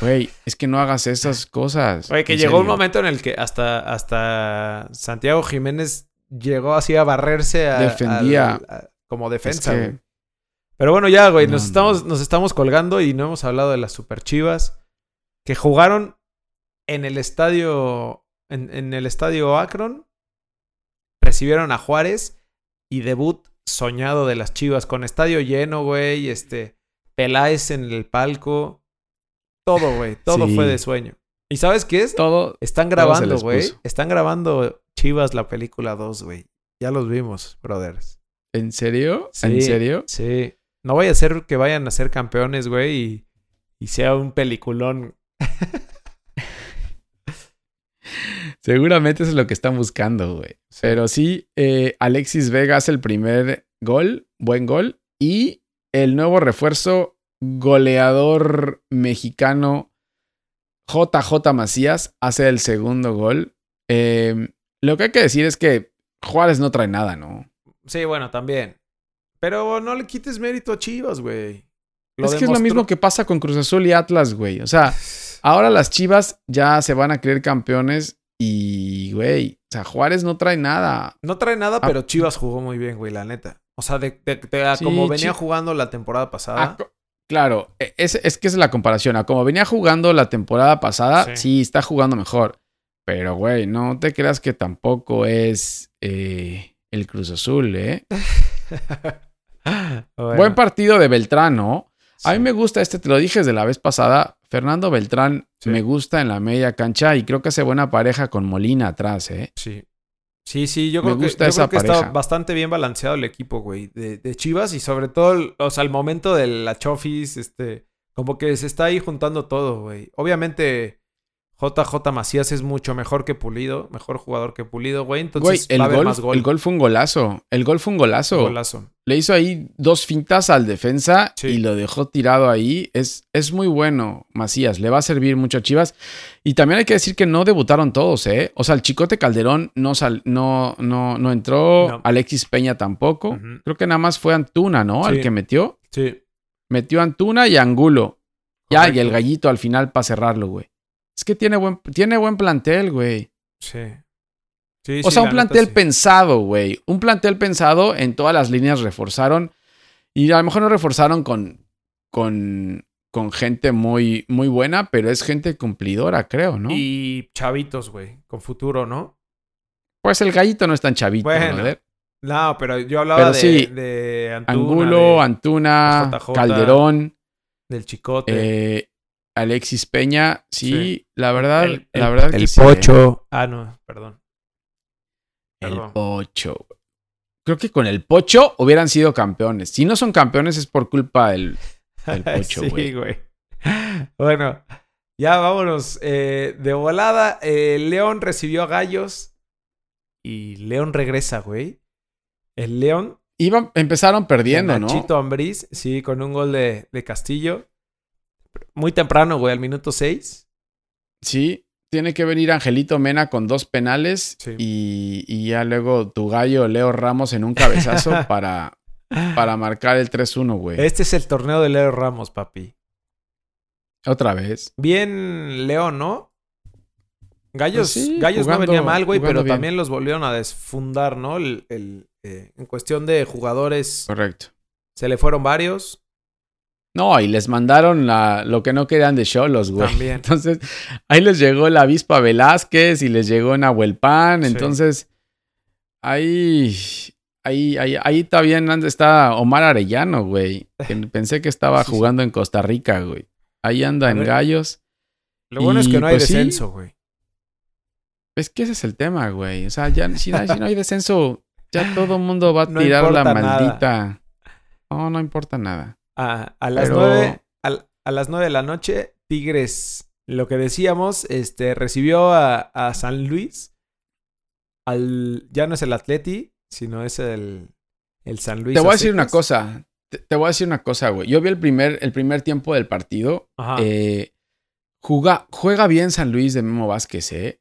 Güey, es que no hagas esas cosas. Güey, que llegó un momento en el que hasta, hasta Santiago Jiménez llegó así a barrerse a, Defendía. como defensa, Pero bueno, ya, güey, nos, estamos, nos estamos colgando y no hemos hablado de las super chivas que jugaron en el estadio, en, el estadio Akron, recibieron a Juárez y debut soñado de las chivas con estadio lleno, güey, este, Peláez en el palco, todo, güey, todo fue de sueño. ¿Y sabes qué es? Todo. Están grabando, güey. Están grabando Chivas la película 2, güey. Ya los vimos, brothers. ¿En serio? ¿En serio? Sí. No vaya a ser que vayan a ser campeones, güey, y, sea un peliculón. *laughs* Seguramente eso es lo que están buscando, güey. Pero sí, eh, Alexis Vega hace el primer gol, buen gol, y el nuevo refuerzo goleador mexicano JJ Macías hace el segundo gol. Em, lo que hay que decir es que Juárez no trae nada, ¿no? Sí, bueno, también. Pero no le quites mérito a Chivas, güey. es que es lo mismo que pasa con Cruz Azul y Atlas, güey. O sea, ahora las Chivas ya se van a creer campeones Y, güey, o sea, Juárez no trae nada. No trae nada, Ah. pero Chivas jugó muy bien, güey, la neta. O sea, de, de- de- a Sí, como venía jugando la temporada pasada. Ah, claro, e- es, es que es la comparación. A como venía jugando la temporada pasada, Sí. sí, está jugando mejor. Pero, güey, no te creas que tampoco es eh, el Cruz Azul, ¿eh? *laughs* Bueno, Buen partido de Beltrán, ¿no? A mí me gusta este, te lo dije desde la vez pasada. Fernando Beltrán Sí. me gusta en la media cancha y creo que hace buena pareja con Molina atrás, ¿eh? Sí. Sí, sí, yo Me creo que, yo esa creo que está bastante bien balanceado el equipo, güey, de, de Chivas y sobre todo, o sea, el momento de la Chofis, este, como que se está ahí juntando todo, güey. Obviamente, JJ Macías es mucho mejor que Pulido, mejor jugador que Pulido, güey, Güey, entonces el va a haber gol, más gol. el gol fue un golazo. El gol fue un golazo. Golazo. Le hizo ahí dos fintas al defensa Sí. y lo dejó tirado ahí. Es, es muy bueno, Macías. Le va a servir mucho a Chivas. Y también hay que decir que no debutaron todos, ¿eh? O sea, el Chicote Calderón no, sal- no, no, no entró. No. Alexis Peña tampoco. Creo que nada más fue Antuna, ¿no? Sí. El que metió. Sí. Metió Antuna y Angulo. Ya, y el gallito al final para cerrarlo, güey. Es que tiene buen, tiene buen plantel, güey. Sí. Sí, O sí, sea, un neta, plantel pensado, güey. Un plantel pensado en todas las líneas reforzaron. Y a lo mejor no reforzaron con, con, con gente muy, muy buena, pero es gente cumplidora, creo, ¿no? Y chavitos, güey, con futuro, ¿no? Pues el gallito no es tan chavito, Bueno. No, pero yo hablaba Pero de, sí, de Antuna, Angulo, de- Antuna, JJ. Calderón, del Chicote. eh, Alexis Peña. Sí, Sí. la verdad, el, la el- verdad que el sí, ¿eh? Pocho. Ah, no, perdón. El Perdón. Pocho. Creo que con el Pocho hubieran sido campeones. Si no son campeones es por culpa del, del *laughs* Pocho, sí, güey. güey. *laughs* Bueno, ya vámonos. eh, de volada, eh, León recibió a Gallos y León regresa, güey. El León Iban, empezaron perdiendo, ¿no? Nachito Ambriz, sí, con un gol de, de Castillo. Muy temprano, güey, al minuto 6. Sí, tiene que venir Angelito Mena con dos penales Sí. y, y ya luego tu gallo Leo Ramos en un cabezazo *laughs* para, para marcar el 3-1, güey. Este es el torneo de Leo Ramos, papi. Otra vez. Bien León, ¿no? Gallos, Pues sí, Gallos no venía mal, güey, pero bien. también los volvieron a desfundar, ¿no? El, el, eh, en cuestión de jugadores, Correcto. se le fueron varios. No, y les mandaron la, lo que no querían de Cholos, güey. También. *laughs* Entonces, ahí les llegó la avispa Velázquez y les llegó Nahuel Pan. Sí. Entonces, ahí, ahí, ahí, ahí también anda- está Omar Arellano, güey. que *laughs* Pensé que estaba Sí, sí. jugando en Costa Rica, güey. Ahí anda en. Gallos. Lo bueno es que no hay pues, descenso, güey. Es que ese es el tema, güey. O sea, ya si no, si no hay descenso, ya todo el mundo va a *laughs* No tirar la nada. maldita. No, no importa nada. A, a las Pero- nueve, a, a las nueve de la noche, Tigres, lo que decíamos, este, recibió a, a San Luis. Al, ya no es el Atleti, sino es el, el San Luis. Te voy a decir una cosa. Te, te voy a decir una cosa, güey. Yo vi el primer, el primer tiempo del partido. Ajá. Eh, juga- juega bien San Luis de Memo Vázquez, ¿eh?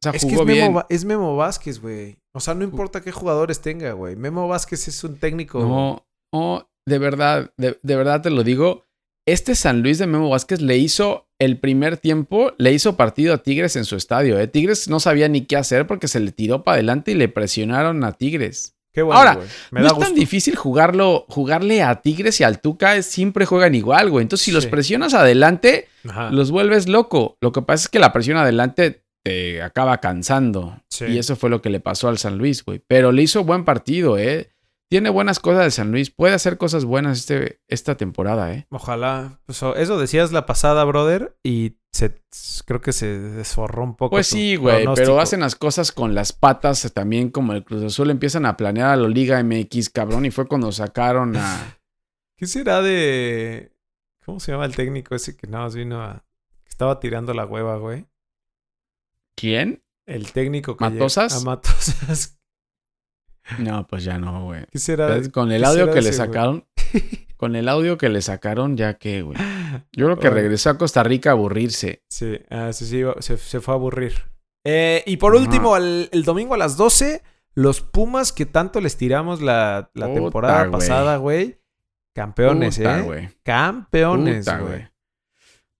O sea, es que es jugó Memo, bien. Va- es Memo Vázquez, güey. O sea, no importa qué jugadores tenga, güey. Memo Vázquez es un técnico. No, no, de verdad, de, de verdad te lo digo. Este San Luis de Memo Vázquez le hizo el primer tiempo, le hizo partido a Tigres en su estadio. ¿eh? Tigres no sabía ni qué hacer porque se le tiró para adelante y le presionaron a Tigres. Qué bueno, Ahora. Me no da es tan difícil jugarlo, jugarle a Tigres y al Tuca, siempre juegan igual, güey. Entonces, si los presionas adelante, Ajá. los vuelves loco. Lo que pasa es que la presión adelante te acaba cansando. Sí. Y eso fue lo que le pasó al San Luis, güey. Pero le hizo buen partido, ¿eh? Tiene buenas cosas el San Luis. Puede hacer cosas buenas este, esta temporada, ¿eh? Ojalá. Pues, eso decías la pasada, brother, y se, creo que se desforró un poco. Pues sí, güey. Pero hacen las cosas con las patas también como el Cruz Azul. Empiezan a planear a la Liga MX, cabrón. Y fue cuando sacaron a... *laughs* ¿Qué será de. ¿Cómo se llama el técnico ese que nada más vino a. que estaba tirando la hueva, güey? ¿Quién? El técnico que. ¿Matosas? llega- A Matosas. No, pues ya no, güey. ¿Qué será? Con el ¿qué audio que le sacaron... *laughs* Con el audio que le sacaron, ya que, güey. Yo creo que regresó a Costa Rica a aburrirse. Sí, ah, sí, se, se fue a aburrir. Eh, y por Ajá. último, el domingo a las 12, los Pumas que tanto les tiramos la, la Puta, temporada pasada, güey. Campeones, Puta, ¿eh? Campeones, güey.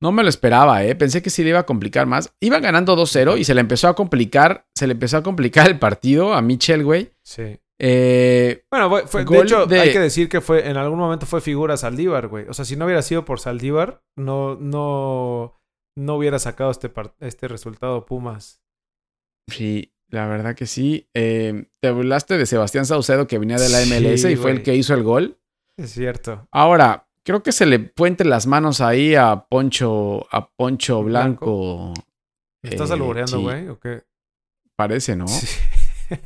No me lo esperaba, ¿eh? Pensé que sí le iba a complicar más. Iba ganando 2-0 y se le empezó a complicar, se le empezó a complicar el partido a Mitchell, güey. Sí. Eh, Bueno, fue- fue- de hecho, de- hay que decir que fue en algún momento fue figura Saldívar, güey. O sea, si no hubiera sido por Saldívar, no, no, no hubiera sacado este, este resultado Pumas. sí, la verdad que sí. Eh, te burlaste de Sebastián Saucedo que venía de la MLS Sí, y fue el que hizo el gol. Es cierto. Ahora, creo que se le fue entre las manos ahí a Poncho, a Poncho Blanco. ¿Estás Eh, albureando, sí, güey? ¿O qué? Parece, ¿no? Sí. *laughs*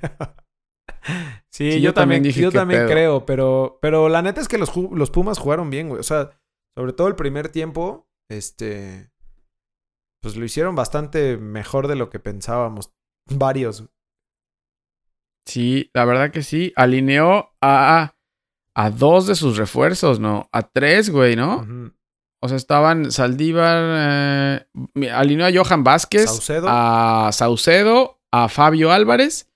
Sí, Sí, yo, yo también dije, yo ¿qué también pedo? creo, pero, pero la neta es que los, los Pumas jugaron bien, güey. O sea, sobre todo el primer tiempo, este, pues lo hicieron bastante mejor de lo que pensábamos. *laughs* Varios. Sí, la verdad que sí. Alineó a, a dos de sus refuerzos, ¿no? A tres, güey, ¿no? O sea, estaban Saldívar, eh, alineó a Johan Vázquez, Saucedo. a Saucedo, a Fabio Álvarez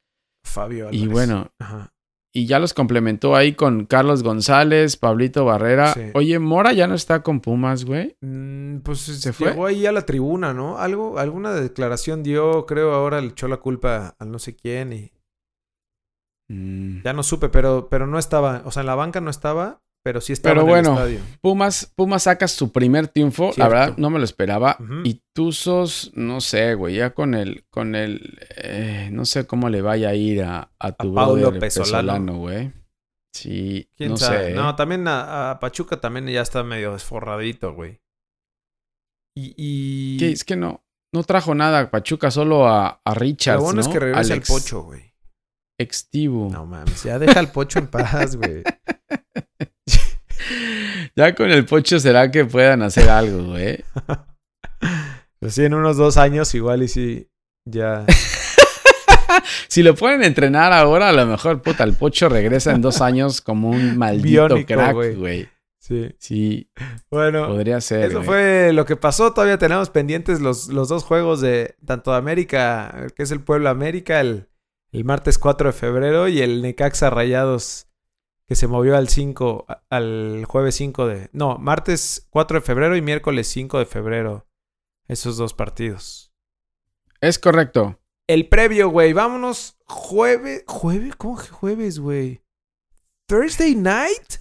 Fabio y Álvarez. bueno, Ajá. y ya los complementó ahí con Carlos González, Pablito Barrera. Sí. Oye, Mora ya no está con Pumas, güey. Mm, pues ¿Se fue? llegó ahí a la tribuna, ¿no? Algo, alguna declaración dio, creo ahora le echó la culpa al no sé quién y Mm. ya no supe, pero, pero no estaba, o sea, en la banca no estaba, pero sí estaba Pero en bueno. el estadio. Pumas, Pumas saca su primer triunfo. La verdad, no me lo esperaba. Y Tuzos, no sé, güey, ya con el, con el, eh, no sé cómo le vaya a ir a, a tu Paulo brother Pesolano. Güey. Sí, ¿Quién no sabe? sé. ¿eh? No, también a, a Pachuca también ya está medio desforradito, güey. Y, y... Es que no, no trajo nada Pachuca, solo a, a Richards, lo bueno es ¿no? que regresa Alex- el Pocho, güey. Ex-Tibu. No mames, ya deja al Pocho en paz, güey. *laughs* Ya con el Pocho será que puedan hacer algo, güey. Pues sí, en unos dos años igual y sí, ya... *laughs* Si lo pueden entrenar ahora, a lo mejor, puta, el Pocho regresa en dos años como un *laughs* maldito crack, güey. Sí. Sí, Bueno, podría ser. Eso fue lo que pasó. Todavía tenemos pendientes los, los dos juegos de tanto de América, que es el Pueblo América, el, el martes 4 de febrero, y el Necaxa Rayados, que se movió al 5, a- al jueves 5 de. No, martes 4 de febrero y miércoles 5 de febrero. Esos dos partidos. Es correcto. El previo, güey. Vámonos. Jueves. ¿Jueves? ¿Cómo que jueves, güey? ¿Thursday night?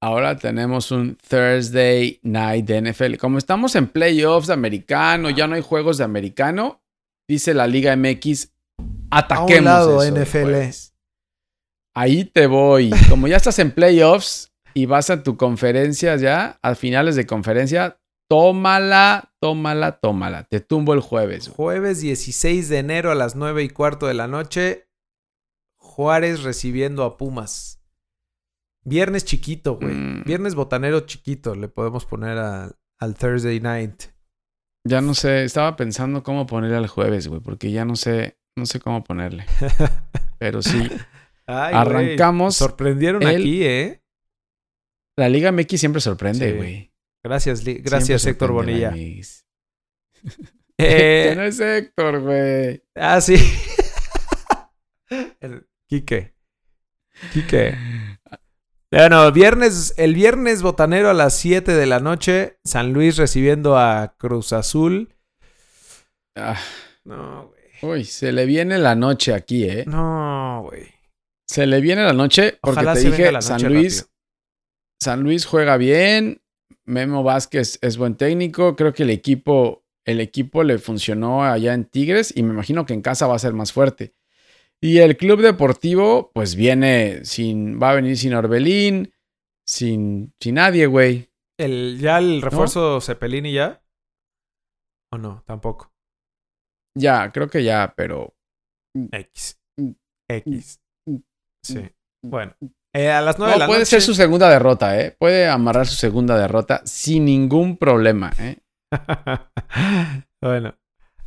Ahora tenemos un Thursday Night de NFL. Como estamos en playoffs de americano, ya no hay juegos de americano, dice la Liga MX, ataquemos lado, eso NFL. después. Ahí te voy. Como ya estás en playoffs y vas a tu conferencia ya, a finales de conferencia, tómala, tómala, tómala. Te tumbo el jueves. güey. Jueves 16 de enero a las 9 y cuarto de la noche. Juárez recibiendo a Pumas. Viernes chiquito, güey. Mm. Viernes botanero chiquito le podemos poner a- al Thursday night. Ya no sé, estaba pensando cómo ponerle al jueves, güey, porque ya no sé, no sé cómo ponerle. *laughs* Pero sí, Ay, Arrancamos Sorprendieron el- aquí, ¿eh? la Liga MX siempre sorprende, Sí. güey. Gracias, Li- gracias Siempre Héctor Bonilla. *laughs* *laughs* Eh, no es Héctor, güey. ah, sí. El- Quique. Quique. Bueno, viernes, el viernes botanero a las 7 de la noche, San Luis recibiendo a Cruz Azul. Ah, No, güey. Uy, se le viene la noche aquí, ¿eh? No, güey. Se le viene la noche porque Ojalá te venga dije, la San noche Luis, rápido. San Luis juega bien, Memo Vázquez es buen técnico, creo que el equipo, el equipo le funcionó allá en Tigres y me imagino que en casa va a ser más fuerte. Y el club deportivo, pues viene sin, va a venir sin Orbelín, sin, sin nadie, güey. El, ¿Ya el refuerzo Cepelini ya? ¿O no? Tampoco. Ya, creo que ya, pero X. Mm. X. Mm. Sí. Bueno. Eh, a las 9 de no, la puede noche. ser su segunda derrota, ¿eh? Puede amarrar su segunda derrota sin ningún problema, ¿eh? *laughs* bueno.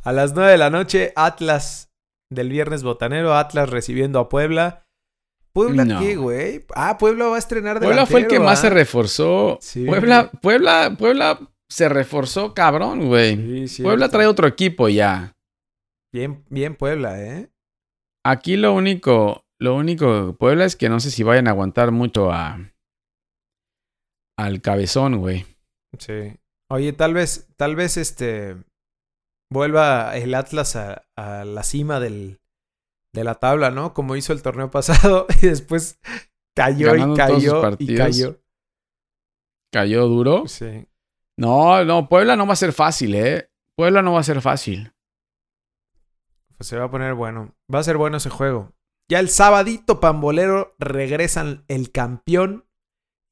A las 9 de la noche, Atlas del viernes botanero. Atlas recibiendo a Puebla. ¿Puebla No. qué, güey? Ah, Puebla va a estrenar Puebla fue el que más se ¿ah? reforzó. Sí. Puebla, Puebla, Puebla se reforzó cabrón, güey. Sí. Puebla trae otro equipo ya. Bien, bien Puebla, ¿eh? Aquí lo único, lo único Puebla es que no sé si vayan a aguantar mucho a al cabezón, güey. Sí. Oye, tal vez, tal vez este vuelva el Atlas a, a la cima del, de la tabla, ¿no? Como hizo el torneo *laughs* pasado y después cayó Ganando y cayó y cayó. Cayó duro. Sí. No, no, Puebla no va a ser fácil, ¿eh? Puebla no va a ser fácil. Pues se va a poner bueno. Va a ser bueno ese juego. Ya el sabadito pambolero regresan el campeón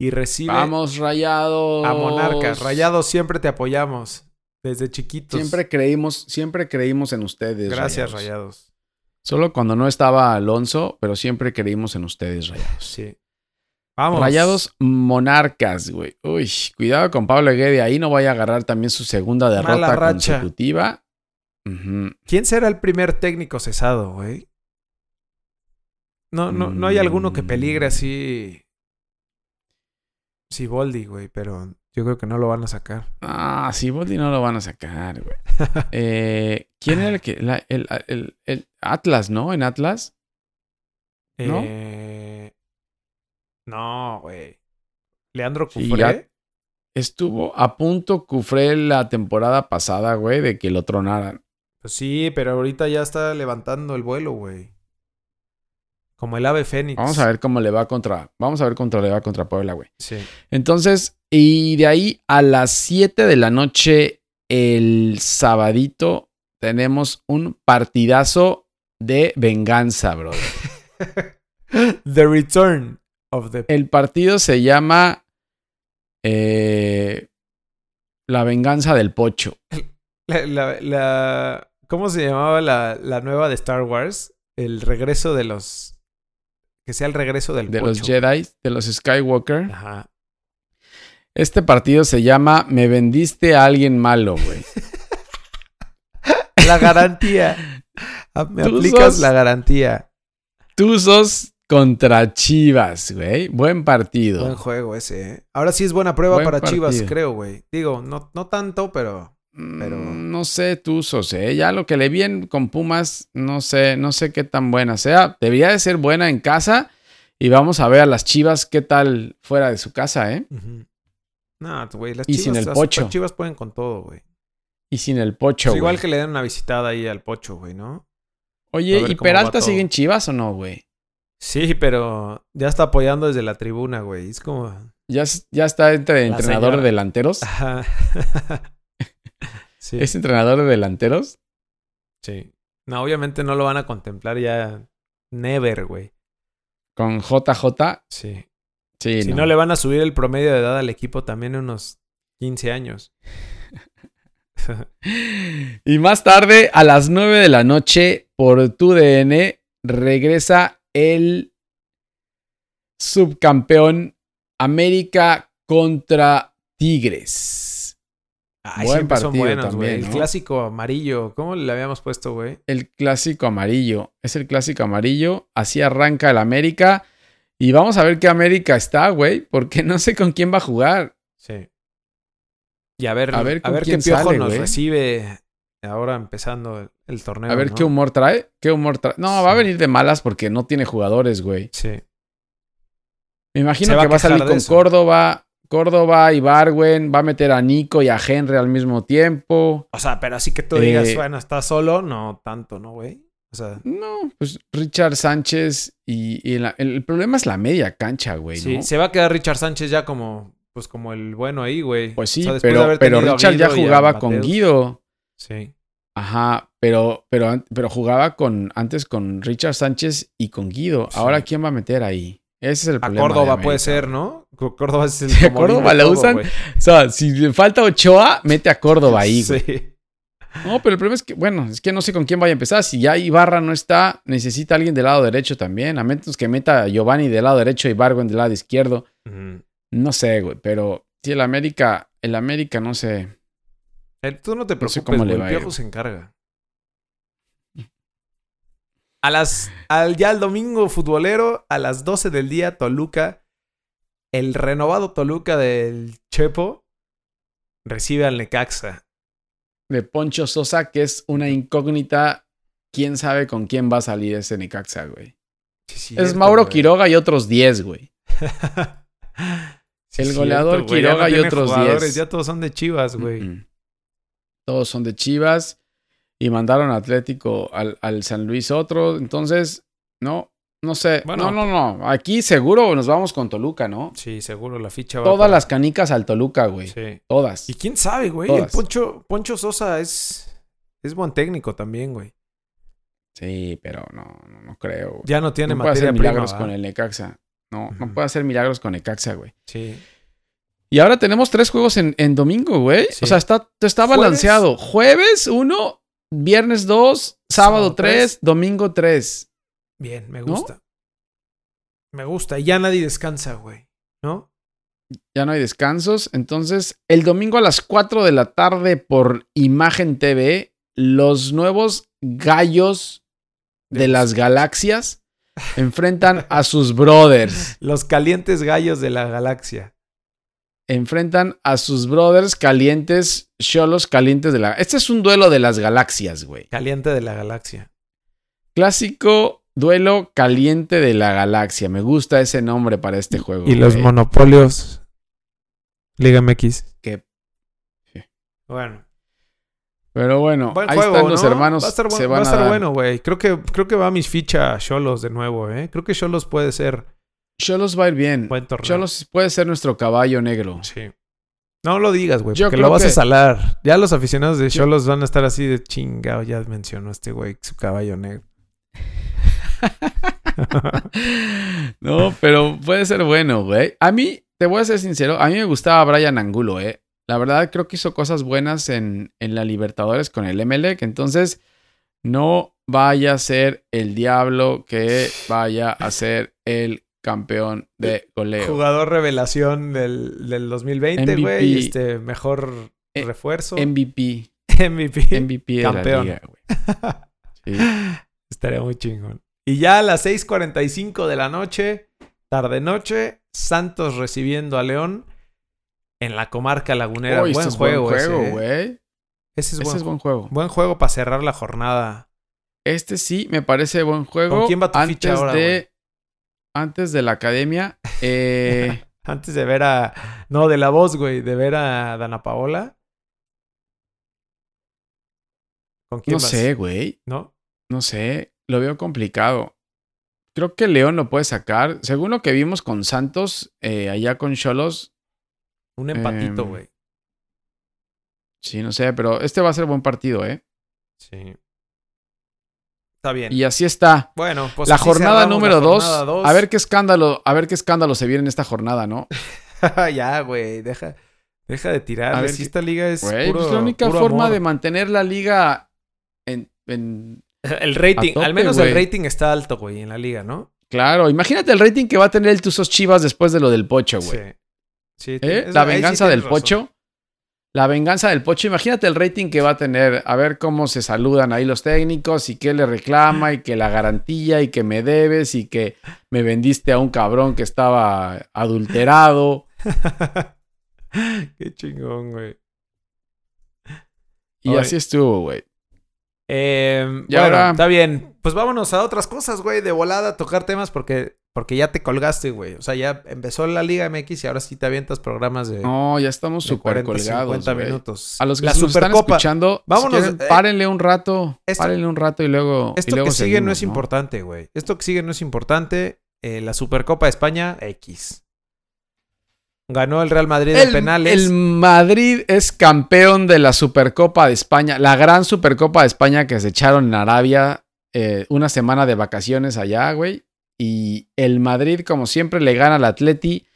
y recibe Vamos, rayados. a Monarcas. Rayados siempre te apoyamos. Desde chiquitos. Siempre creímos, siempre creímos en ustedes. Gracias, Rayados. Rayados. Solo cuando no estaba Alonso, pero siempre creímos en ustedes, Rayados. Sí. Vamos. Rayados Monarcas, güey. Uy, cuidado con Pablo Guede. Ahí no vaya a agarrar también su segunda derrota Mala ¿Quién será el primer técnico cesado, güey? No, no, no hay alguno que peligre Mm. así. Siboldi, güey, pero yo creo que no lo van a sacar. Ah, sí, Boldi no lo van a sacar, güey. *laughs* Eh, ¿Quién era el que? la- el, el- el Atlas, ¿no? En Atlas. ¿No? Eh, No, güey. Leandro Cufré. Estuvo a punto Cufré la temporada pasada, güey, de que lo tronaran. Pues sí, pero ahorita ya está levantando el vuelo, güey. Como el ave fénix. Vamos a ver cómo le va contra. Vamos a ver cómo le va contra Puebla, güey. Sí. Entonces, y de ahí a las 7 de la noche, el sabadito, tenemos un partidazo de venganza, bro. *laughs* The Return of the... El partido se llama eh, La venganza del pocho. *laughs* La, la- la- ¿Cómo se llamaba la, la nueva de Star Wars? El regreso de los... Que sea el regreso del De los. Jedi, de los Skywalker. Ajá. Este partido se llama Me vendiste a alguien malo, güey. *laughs* La garantía. Ah, Me Tú aplicas sos- la garantía. Tuzos contra Chivas, güey. Buen partido. Buen juego ese, ¿eh? Ahora sí es buena prueba Buen para Chivas, creo, güey. Digo, no, no tanto, pero... pero- Mm, No sé, Tuzos, ¿eh? Ya lo que le vi en- con Pumas, no sé, no sé qué tan buena sea. Debería de ser buena en casa. Y vamos a ver a las Chivas qué tal fuera de su casa, ¿eh? No, güey, las Y Chivas, sin el las Pocho. Chivas pueden con todo, güey. Y sin el pocho, Pues igual que le den una visitada ahí al Pocho, güey, ¿no? Oye, ¿y Peralta sigue en Chivas o no, güey? Sí, pero ya está apoyando desde la tribuna, güey. Es como... Ya, ya está entre La entrenador de delanteros. Ajá. *laughs* sí. ¿Es entrenador de delanteros? Sí. No, obviamente no lo van a contemplar ya. Never, güey. Con JJ. Sí. Sí, Si no. le van a subir el promedio de edad al equipo también en unos 15 años. *laughs* Y más tarde, a las 9 de la noche, por tu DN, regresa el subcampeón América contra Tigres. Ay, Buen siempre son partido buenos, también, güey. El ¿no? clásico amarillo. ¿Cómo le habíamos puesto, güey? El clásico amarillo. Es el clásico amarillo. Así arranca el América. Y vamos a ver qué América está, güey. Porque *laughs* no sé con quién va a jugar. Sí. Y a ver, A a ver ver, con qué piojo sale, nos recibe ahora empezando el, el torneo. A ver ¿no? qué humor trae. ¿Qué humor trae? No, va a venir de malas porque no tiene jugadores, güey. Sí. Me imagino va que a va a salir con eso. Córdoba, Córdoba y Barwen, va a meter a Nico y a Henry al mismo tiempo. O sea, pero así que tú digas, Eh, bueno, está solo, no tanto, ¿no, güey? O sea, No, pues Richard Sánchez y, y la- el, el problema es la media cancha, güey, sí, ¿no? se va a quedar Richard Sánchez ya como, pues como el bueno ahí, güey. Pues O sí, sea, pero, pero a Richard ya a jugaba con. Guido. Sí. Ajá, pero, pero, pero jugaba con, antes con Richard Sánchez y con Guido. Sí. Ahora, ¿quién va a meter ahí? Ese es el A problema. de Córdoba puede ser, ¿no? Córdoba es el Sí, a Córdoba la todo, usan. O sea, si le falta Ochoa, mete a Córdoba ahí, güey. Sí. No, pero el problema es que, bueno, es que no sé con quién vaya a empezar. Si ya Ibarra no está, necesita alguien del lado derecho también. A menos que meta a Giovanni del lado derecho y Barwen del lado izquierdo. No sé, güey. Pero sí, el América, el América, no sé. Eh, Tú no te No sé preocupes, cómo le va El Piojo se encarga. A las, al, ya el domingo futbolero, a las 12 del día, Toluca, el renovado Toluca del Chepo, recibe al Necaxa. De Poncho Sosa, que es una incógnita. ¿Quién sabe con quién va a salir ese Necaxa, güey? Sí, es Mauro güey. Quiroga y otros 10, güey. *laughs* Sí, El goleador no Quiroga y otros jugadores, 10. Ya todos son de Chivas, güey. Todos son de Chivas y mandaron a Atlético al, al San Luis otro. Entonces, no, no sé. Bueno. no, no, no. Aquí seguro nos vamos con Toluca, ¿no? Sí, seguro la ficha va Todas para- las canicas al Toluca, güey. Sí. Todas. Y quién sabe, güey. El. Poncho, Poncho Sosa es, es buen técnico también, güey. Sí, pero no, no, no creo. güey. Ya no tiene no puede materia hacer prima. milagros con el Necaxa. No, no puede hacer milagros con Necaxa, güey. Sí. Y ahora tenemos tres juegos en, en domingo, güey. Sí. O sea, está, está balanceado. Jueves uno, viernes dos, sábado Sábado tres, tres. domingo tres. Bien, me ¿No? gusta. Me gusta. Y ya nadie descansa, güey. ¿No? Ya no hay descansos. Entonces, el domingo a las 4 de la tarde por Imagen TV, los nuevos gallos de las galaxias *laughs* enfrentan a sus brothers. Los calientes gallos de la galaxia. Enfrentan a sus brothers calientes, cholos calientes de la... Este es un duelo de las galaxias, güey. Caliente de la galaxia. Clásico duelo caliente de la galaxia. Me gusta ese nombre para este juego. Y los monopolios. Liga MX. Que- Bueno. Pero bueno, Buen ahí juego, están los ¿no? hermanos. Va a estar, bu- se va a a estar dar. bueno, güey. Creo que, creo que va mis fichas Cholos de nuevo, ¿eh? Creo que Cholos puede ser Cholos va a ir bien. buen torneo. Cholos puede ser nuestro caballo negro. Sí. No lo digas, güey, porque lo vas a salar. Ya los aficionados de Yo- Cholos van a estar así de chingado. Ya mencionó este güey su caballo negro. *laughs* no, pero puede ser bueno, güey. A mí, te voy a ser sincero, a mí me gustaba Brian Angulo, ¿eh? La verdad, creo que hizo cosas buenas en, en la Libertadores con el Emelec. Entonces, no vaya a ser el diablo que vaya a ser el campeón de goleo. Jugador revelación del, del 2020, MVP. güey. Este, mejor Eh, refuerzo. MVP. *laughs* MVP. MVP de Campeón. la liga, güey. *laughs* Sí. Estaría muy chingón. Y ya a las 6:45 de la noche, tarde-noche, Santos recibiendo a León en la comarca lagunera. Buen este juego, buen juego, ese, ¿eh? güey. Ese es, Ese buen, es buen juego. buen juego para cerrar la jornada. Este sí me parece buen juego. ¿Con quién va tu antes ficha ahora, de? Antes de la academia. eh, *laughs* Antes de ver a. No, de la voz, güey. De ver a Dana Paola. ¿Con quién no vas? sé, güey. ¿No? No sé. Lo veo complicado. Creo que León lo puede sacar. Según lo que vimos con Santos, eh, allá con Cholos. Un empatito, Em, güey. Sí, no sé, pero este va a ser buen partido, ¿eh? Sí. Está bien. Y así está. Bueno, pues la jornada número la 2. jornada dos. A ver qué escándalo, a ver qué escándalo se viene en esta jornada, ¿no? *laughs* ya, güey. Deja, deja de tirar. A ver Si esta liga es puro, pues la única puro forma amor. de mantener la liga en, en- *laughs* El rating. tope, al menos el rating está alto, güey, en la liga, ¿no? Claro, imagínate el rating que va a tener el Tuzos Chivas después de lo del Pocho, güey. Sí. Sí, ¿Eh? La sí venganza del razón. Pocho. La venganza del Pocho. Imagínate el rating que va a tener. A ver cómo se saludan ahí los técnicos y qué le reclama y que la garantía y que me debes y que me vendiste a un cabrón que estaba adulterado. *laughs* Qué chingón, güey. Y Oye. así estuvo, güey. Eh, Y bueno, ahora- está bien. Pues vámonos a otras cosas, güey, de volada tocar temas porque, porque ya te colgaste, güey. O sea, ya empezó la Liga MX y ahora sí te avientas programas de, No, ya estamos súper 40, colgados. 50 güey. minutos. A los que la nos están escuchando, Vámonos, si quieren, eh, párenle un rato. esto- párenle un rato y luego. y Esto luego que sigue no es importante, güey. Esto que sigue no es importante. Eh, la Supercopa de España, X. Ganó el Real Madrid en El, penales. el Madrid es campeón de la Supercopa de España, la gran Supercopa de España que se echaron en Arabia eh, una semana de vacaciones allá, güey. Y el Madrid, como siempre, le gana al Atleti.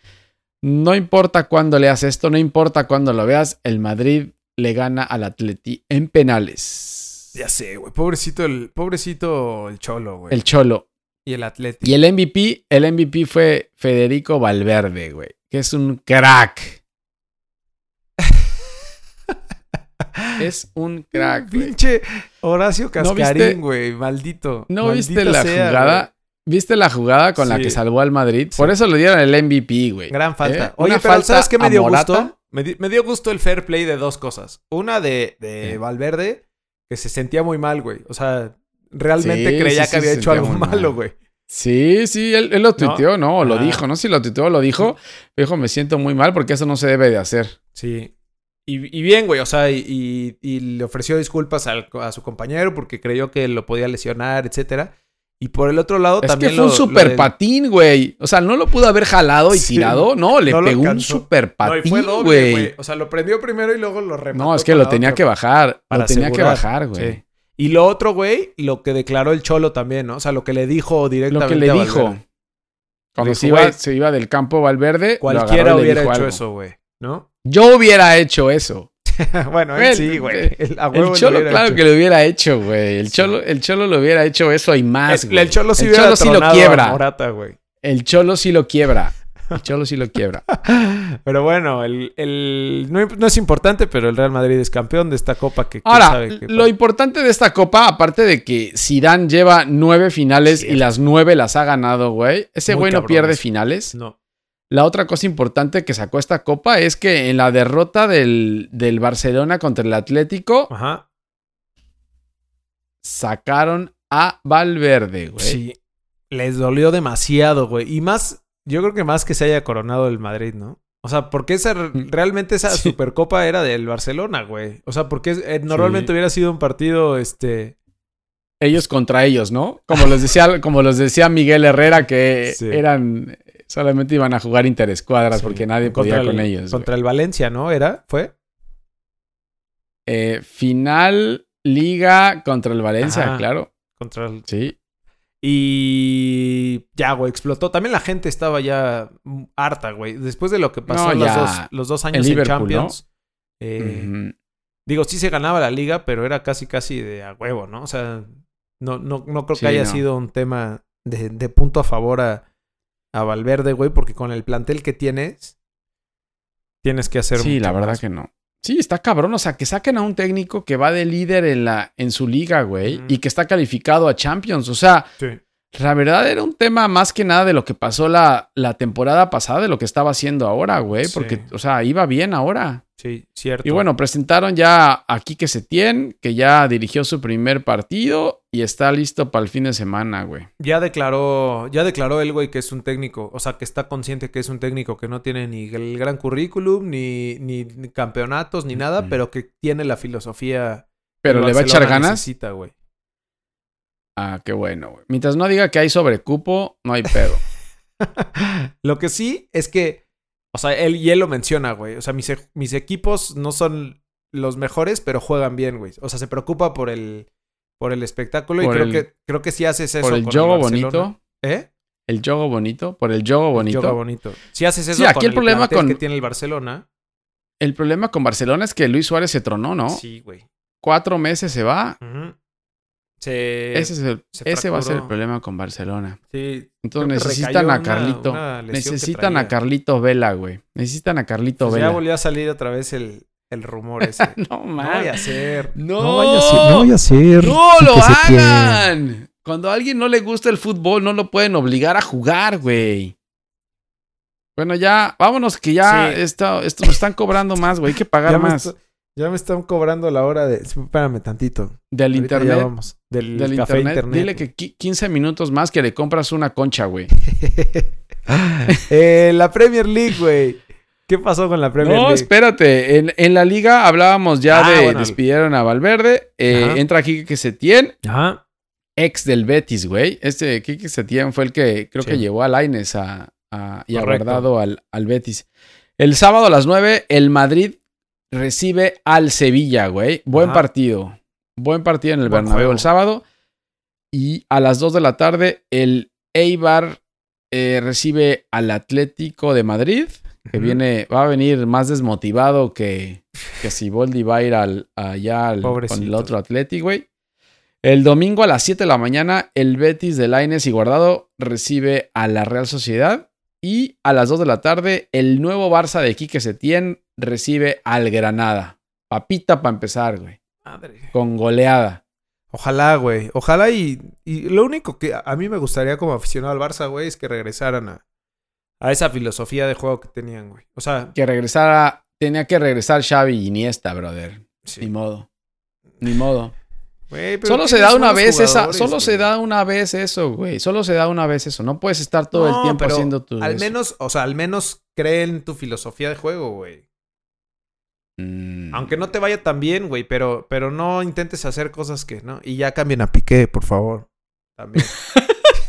No importa cuándo leas esto, no importa cuándo lo veas, el Madrid le gana al Atleti en penales. Ya sé, güey. Pobrecito el, pobrecito el Cholo, güey. El Cholo. Y el Atlético. Y el MVP, el MVP fue Federico Valverde, güey, que es un crack. *laughs* es un crack, güey. Pinche Horacio ¿No viste- Cascarín, güey. Maldito. ¿No Maldita viste la sea, jugada? ¿Viste la jugada con la que salvó al Madrid? Sí. Por eso le dieron el MVP, güey. Gran falta. ¿Eh? Oye, Una pero falta ¿sabes qué me dio gusto? Me, di- me dio gusto el fair play de dos cosas. Una de, de Sí. Valverde, que se sentía muy mal, güey. O sea, realmente Sí, creía sí, que sí, había hecho algo malo, mal. güey. Sí, sí, él, él lo tuiteó, ¿no? Lo ah. dijo, no sé si lo tuiteó lo dijo. Dijo, me siento muy mal porque eso no se debe de hacer. Sí. Y, bien, güey, o sea, y, le ofreció disculpas a su compañero porque creyó que lo podía lesionar, etcétera. Y por el otro lado es también. Que fue un super patín, güey. O sea, no lo pudo haber jalado y tirado. No, le pegó un super patín, güey. O sea, lo prendió primero y luego lo remató. No, es que lo tenía que bajar. Lo tenía que bajar, güey. Y lo otro, güey, lo que declaró el Cholo también, ¿no? O sea, lo que le dijo directamente. Lo que le dijo. Cuando se, iba, se iba del campo Valverde. Cualquiera hubiera hecho eso, güey. ¿No? Yo hubiera hecho eso. *laughs* bueno, él sí, güey. El, Cholo, claro que lo hubiera hecho, güey. El, Cholo, el Cholo lo hubiera hecho eso y más, El, el Cholo sí, el Cholo sí lo quiebra. Morata, el Cholo sí lo quiebra. El Cholo sí lo quiebra. *laughs* pero bueno, el, no, es importante, pero el Real Madrid es campeón de esta copa que, Ahora, sabe que lo importante de esta copa, aparte de que Zidane lleva nueve finales y las nueve las ha ganado, güey. Ese güey no pierde finales. No. La otra cosa importante que sacó esta copa es que en la derrota del, Barcelona contra el Atlético, sacaron a Valverde, güey. Sí, les dolió demasiado, güey. Y más, yo creo que más que se haya coronado el Madrid, ¿no? O sea, porque esa, mm. realmente esa *laughs* supercopa era del Barcelona, güey. O sea, porque eh, normalmente hubiera sido un partido, este... Ellos contra ellos, ¿no? Como les decía, *laughs* como los decía Miguel Herrera, que eran Solamente iban a jugar interescuadras porque nadie podía con ellos. Contra el Valencia, ¿no? ¿Era? ¿Fue? Eh, final Liga contra el Valencia, claro. Contra el... Sí. Y ya, güey, explotó. También la gente estaba ya harta, güey. Después de lo que pasó los, dos, años en Champions. Eh, digo, sí se ganaba la liga, pero era casi, casi de a huevo, ¿no? O sea, no, no, no creo que haya sido un tema de, de punto a favor a, a Valverde, güey, porque con el plantel que tienes, tienes que hacer. Sí, la verdad que no. Sí, está cabrón. O sea, que saquen a un técnico que va de líder en, la, en su liga, güey, y que está calificado a Champions. O sea, la verdad era un tema más que nada de lo que pasó la, la temporada pasada, de lo que estaba haciendo ahora, güey, porque, o sea, iba bien ahora. Sí, cierto. Y bueno, presentaron ya a Quique Setién, que ya dirigió su primer partido y está listo para el fin de semana, güey. Ya declaró, ya declaró el güey que es un técnico, o sea, que está consciente que es un técnico que no tiene ni el gran currículum, ni, ni, campeonatos, ni nada, pero que tiene la filosofía. Pero le va a echar ganas. Necesita, güey. Ah, qué bueno, güey. Mientras no diga que hay sobrecupo, no hay pedo. *laughs* Lo que sí es que o sea, él y él lo menciona, güey. O sea, mis, mis equipos no son los mejores, pero juegan bien, güey. O sea, se preocupa por el, por el espectáculo y creo, que, creo que sí haces eso. Por el juego bonito. ¿Eh? El juego bonito, por el juego bonito. El bonito. Si haces eso sí, aquí el, problema con que tiene el Barcelona. El problema con Barcelona es que Luis Suárez se tronó, ¿no? Sí, güey. Cuatro meses se va. Se, ese, ese va a ser el problema con Barcelona. Sí, entonces necesitan a Carlito. necesitan a Carlito Vela, güey. Necesitan a Carlito pues Vela. Ya volvió a salir otra vez el, el rumor ese. *laughs* no, man. No vaya a ser. No, no vaya a ser. No vaya a ser. No lo hagan. Cuando a alguien no le gusta el fútbol, no lo pueden obligar a jugar, güey. Bueno, ya, vámonos que ya esto, esto nos están cobrando más, güey. Hay que pagar más. Ya me están cobrando la hora de. Espérame tantito. Del internet. vamos. Del, café internet. Dile que 15 minutos más que le compras una concha, güey. *laughs* eh, la Premier League, güey. ¿Qué pasó con la Premier League? No, espérate. En, la liga hablábamos ya ah, de despidieron a Valverde. Eh, entra Kike Setién. Ajá. Ex del Betis, güey. Este Kike Setién fue el que creo que llevó a Laines a, y ha guardado al, al Betis. El sábado a las 9, el Madrid recibe al Sevilla, güey. Buen partido. Buen partido en el Bernabéu el sábado. Y a las 2 de la tarde, el Eibar eh, recibe al Atlético de Madrid, que viene, va a venir más desmotivado que, que si Boldi va a ir al, allá con el otro Atlético, güey. El domingo a las 7 de la mañana, el Betis de Laines y Guardado recibe a la Real Sociedad. Y a las 2 de la tarde, el nuevo Barça de Quique Setién recibe al Granada. Papita para empezar, güey. Madre. Con goleada. Ojalá, güey. Ojalá y, y, lo único que a mí me gustaría como aficionado al Barça, güey, es que regresaran a, a esa filosofía de juego que tenían, güey. O sea... Que regresara... Tenía que regresar Xavi y Iniesta, brother. Ni modo. Ni modo. Solo se da una vez esa, solo se da una vez eso, güey. Solo se da una vez eso. No puedes estar todo el tiempo pero haciendo tu. Al eso. menos, o sea, al menos cree en tu filosofía de juego, güey. Mm. Aunque no te vaya tan bien, güey, pero, pero no intentes hacer cosas que, ¿no? Y ya cambien a Piqué, por favor. También. *laughs*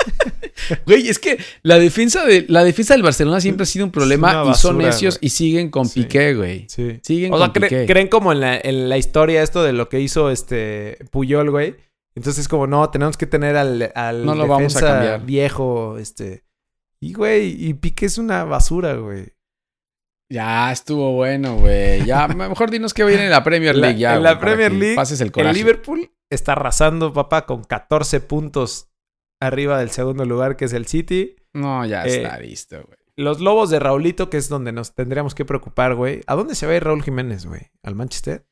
*laughs* Güey, es que la defensa, de, la defensa del Barcelona siempre ha sido un problema y son necios güey. y siguen con Sí. Piqué, güey. Sí. Siguen O sea, con cre- Piqué. creen como en la, en la historia esto de lo que hizo este Puyol, güey. Entonces, como, no, tenemos que tener al, al No lo vamos a defensa cambiar. viejo, este. Y, güey, y Piqué es una basura, güey. Ya estuvo bueno, güey. Ya, *laughs* mejor dinos que viene en la Premier League ya. en la güey, Premier League, Pases el El. Liverpool está arrasando, papá, con 14 puntos arriba del segundo lugar, que es el City. No, ya Eh, está listo, güey. Los Lobos de Raulito, que es donde nos tendríamos que preocupar, güey. ¿A dónde se va a ir Raúl Jiménez, güey? ¿Al Manchester?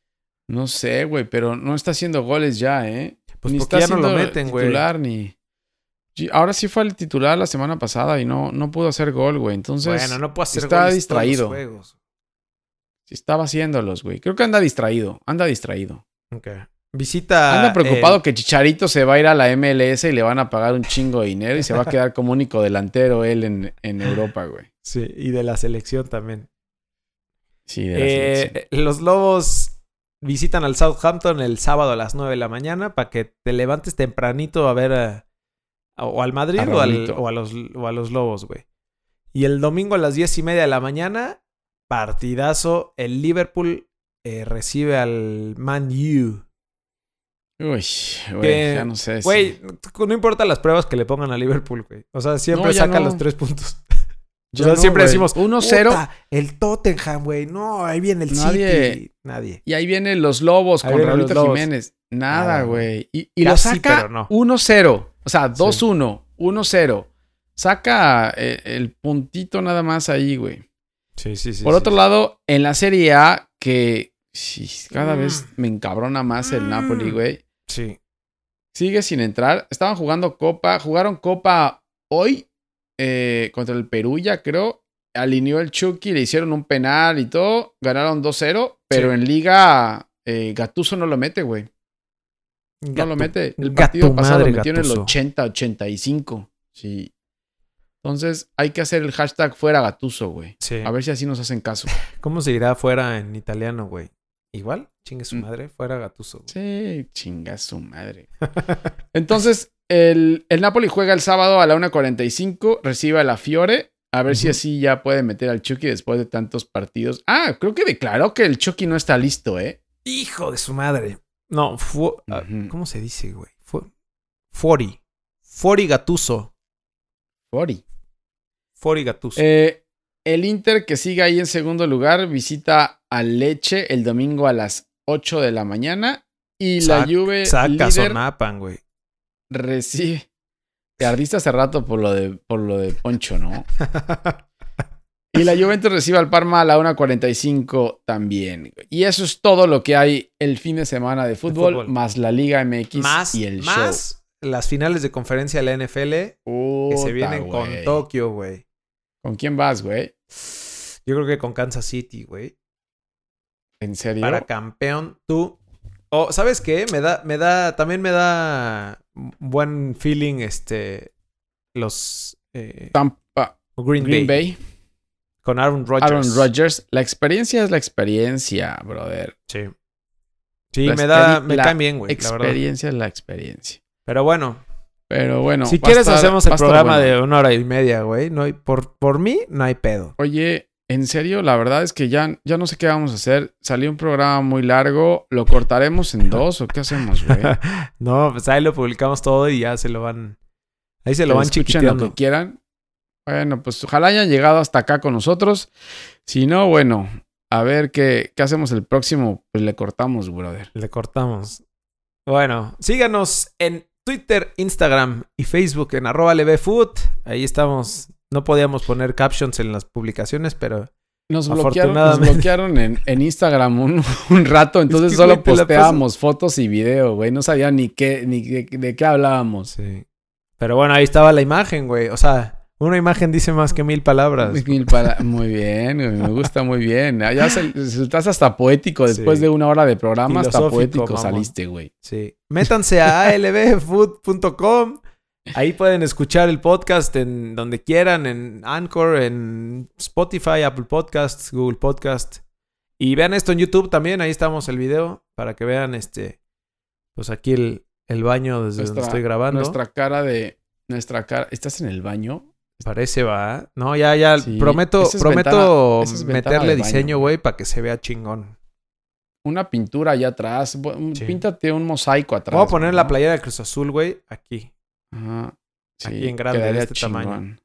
No sé, güey, pero no está haciendo goles ya, ¿eh? Pues ni porque está ya no lo meten, güey. titular ni. Ahora sí fue el titular la semana pasada y no, no pudo hacer gol, güey. Entonces, Bueno, no puedo hacer está goles todos los distraído. juegos. sí estaba haciéndolos, güey. Creo que anda distraído, anda distraído. Ok. Visita. Anda preocupado el- que Chicharito se va a ir a la MLS y le van a pagar un chingo de dinero y se va a quedar como único delantero él en, en Europa, güey. Sí, y de la selección también. Sí, de la selección. Eh, los Lobos visitan al Southampton el sábado a las 9 de la mañana para que te levantes tempranito a ver a- a- o al Madrid A o, al- o a los, o a los Lobos, güey. Y el domingo a las 10 y media de la mañana, partidazo, el Liverpool eh, recibe al Man U. Uy, güey, ya no sé. Güey, no importa las pruebas que le pongan a Liverpool, güey. O sea, siempre No, saca no. los tres puntos. Ya *laughs* o sea, no, siempre decimos 1-0. "Puta, El Tottenham, güey. No, ahí viene el Nadie- City. Nadie. Y ahí vienen los Lobos Ahí con Raulito. Jiménez. Nada, Nada, güey. Y, y lo saca pero no. 1-0. O sea, 2-1, 1-0. Saca eh, el puntito nada más ahí, güey. Sí, sí, sí. Por sí, otro sí. lado, en la Serie A, que sí, cada Mm. vez me encabrona más el Mm. Napoli, güey. Sí. Sigue sin entrar. Estaban jugando Copa. Jugaron Copa hoy eh, contra el Perú, ya creo. Alineó el Chucky, le hicieron un penal y todo. Ganaron 2-0. Pero Sí. en Liga, eh, Gatuso no lo mete, güey. No lo mete. El partido pasado lo metió en el Gattuso. 80-85. Sí. Entonces hay que hacer el hashtag fuera Gatuso, güey. Sí. A ver si así nos hacen caso. *laughs* ¿Cómo se dirá fuera en italiano, güey? Igual, chingue su Mm. madre, fuera Gatuso. Sí, chinga su madre. *laughs* Entonces, el, el Napoli juega el sábado a la 1.45, recibe a la Fiore. A ver si así ya puede meter al Chucky después de tantos partidos. Ah, creo que declaró que el Chucky no está listo, ¿eh? Hijo de su madre. No, fu- ah. ¿cómo se dice, güey? Fu- Fori. Fori Gatuso. Fori. Fori Gatuso. Eh, el Inter, que sigue ahí en segundo lugar, visita al Leche el domingo a las 8 de la mañana. Y la Juve Saca Sonapan, güey. recibe... Te ardiste hace rato por lo de, por lo de Poncho, ¿no? *laughs* Y la Juventus recibe al Parma a la 1.45 también. Y eso es todo lo que hay el fin de semana de fútbol, fútbol. más la Liga MX más, y el más las finales de conferencia de la NFL show. que se vienen con. Tokio, güey. ¿Con quién vas, güey? Yo creo que con Kansas City, güey. ¿En serio? Para campeón, tú. O, ¿sabes qué? Me da, me da, también me da buen feeling, este, los eh, Tampa, Green, Green Bay, Bay, con Aaron Rodgers. Aaron Rodgers. La experiencia es la experiencia, brother. Sí. Sí, La me da, me la caen bien, güey, la. Experiencia es la experiencia. Pero bueno, Pero bueno. si quieres estar- hacemos el programa bueno. de una hora y media, güey. No hay, por, por mí, no hay pedo. Oye, en serio, la verdad es que ya, ya no sé qué vamos a hacer. Salió un programa muy largo. ¿Lo cortaremos en *laughs* dos o qué hacemos, güey? *laughs* no, pues ahí lo publicamos todo y ya se lo van. Ahí se lo Que van chiquiteando. lo que quieran. Bueno, pues ojalá hayan llegado hasta acá con nosotros. Si no, bueno, a ver qué, qué hacemos el próximo. Pues le cortamos, brother. Le cortamos. Bueno, síganos en Twitter, Instagram y Facebook en arroba lbfood. Ahí estamos. No podíamos poner captions en las publicaciones, pero Nos bloquearon, nos bloquearon en, en Instagram un, un rato, entonces que, solo posteábamos fotos y video, güey. No sabía ni qué, ni de, de qué hablábamos. sí. Pero bueno, ahí estaba la imagen, güey. O sea, Una imagen dice más que mil palabras. Mil pala- muy bien, me gusta muy bien. Ah, Ya se- resultaste hasta poético después Sí. de una hora de programa, hasta poético saliste, güey. Sí. Métanse a albfood.com. Ahí pueden escuchar el podcast en donde quieran, en Anchor, en Spotify, Apple Podcasts, Google Podcast. Y vean esto en YouTube también, ahí estamos el video, para que vean este, pues aquí el, el baño desde donde estoy grabando. Nuestra cara de. Nuestra cara. ¿Estás en el baño? Parece va. No, ya, ya, Sí, prometo, es prometo ventana- es meterle diseño, güey. para que se vea chingón. Una pintura allá atrás. Sí. Píntate un mosaico atrás. Voy a poner la playera de Cruz Azul, güey, aquí. Ajá. Sí, Aquí en grande, de este tamaño.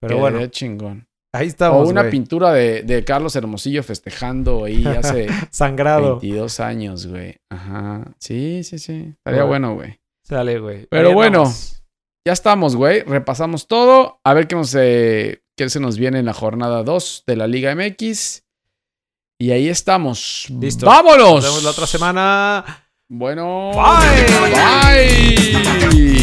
Pero quedaría bueno, chingón. ahí estamos, o una pintura de, de Carlos Hermosillo festejando ahí hace *laughs* Sangrado. 22 años, güey. Ajá. Sí, sí, sí. Estaría Bueno. bueno, güey. Sale, güey. Pero Ahí bueno. andamos. Ya estamos, güey. Repasamos todo. A ver qué, nos, eh, qué se nos viene en la jornada 2 de la Liga MX. Y ahí estamos. Listo. ¡Vámonos! Nos vemos la otra semana. Bueno. Bye. Bye.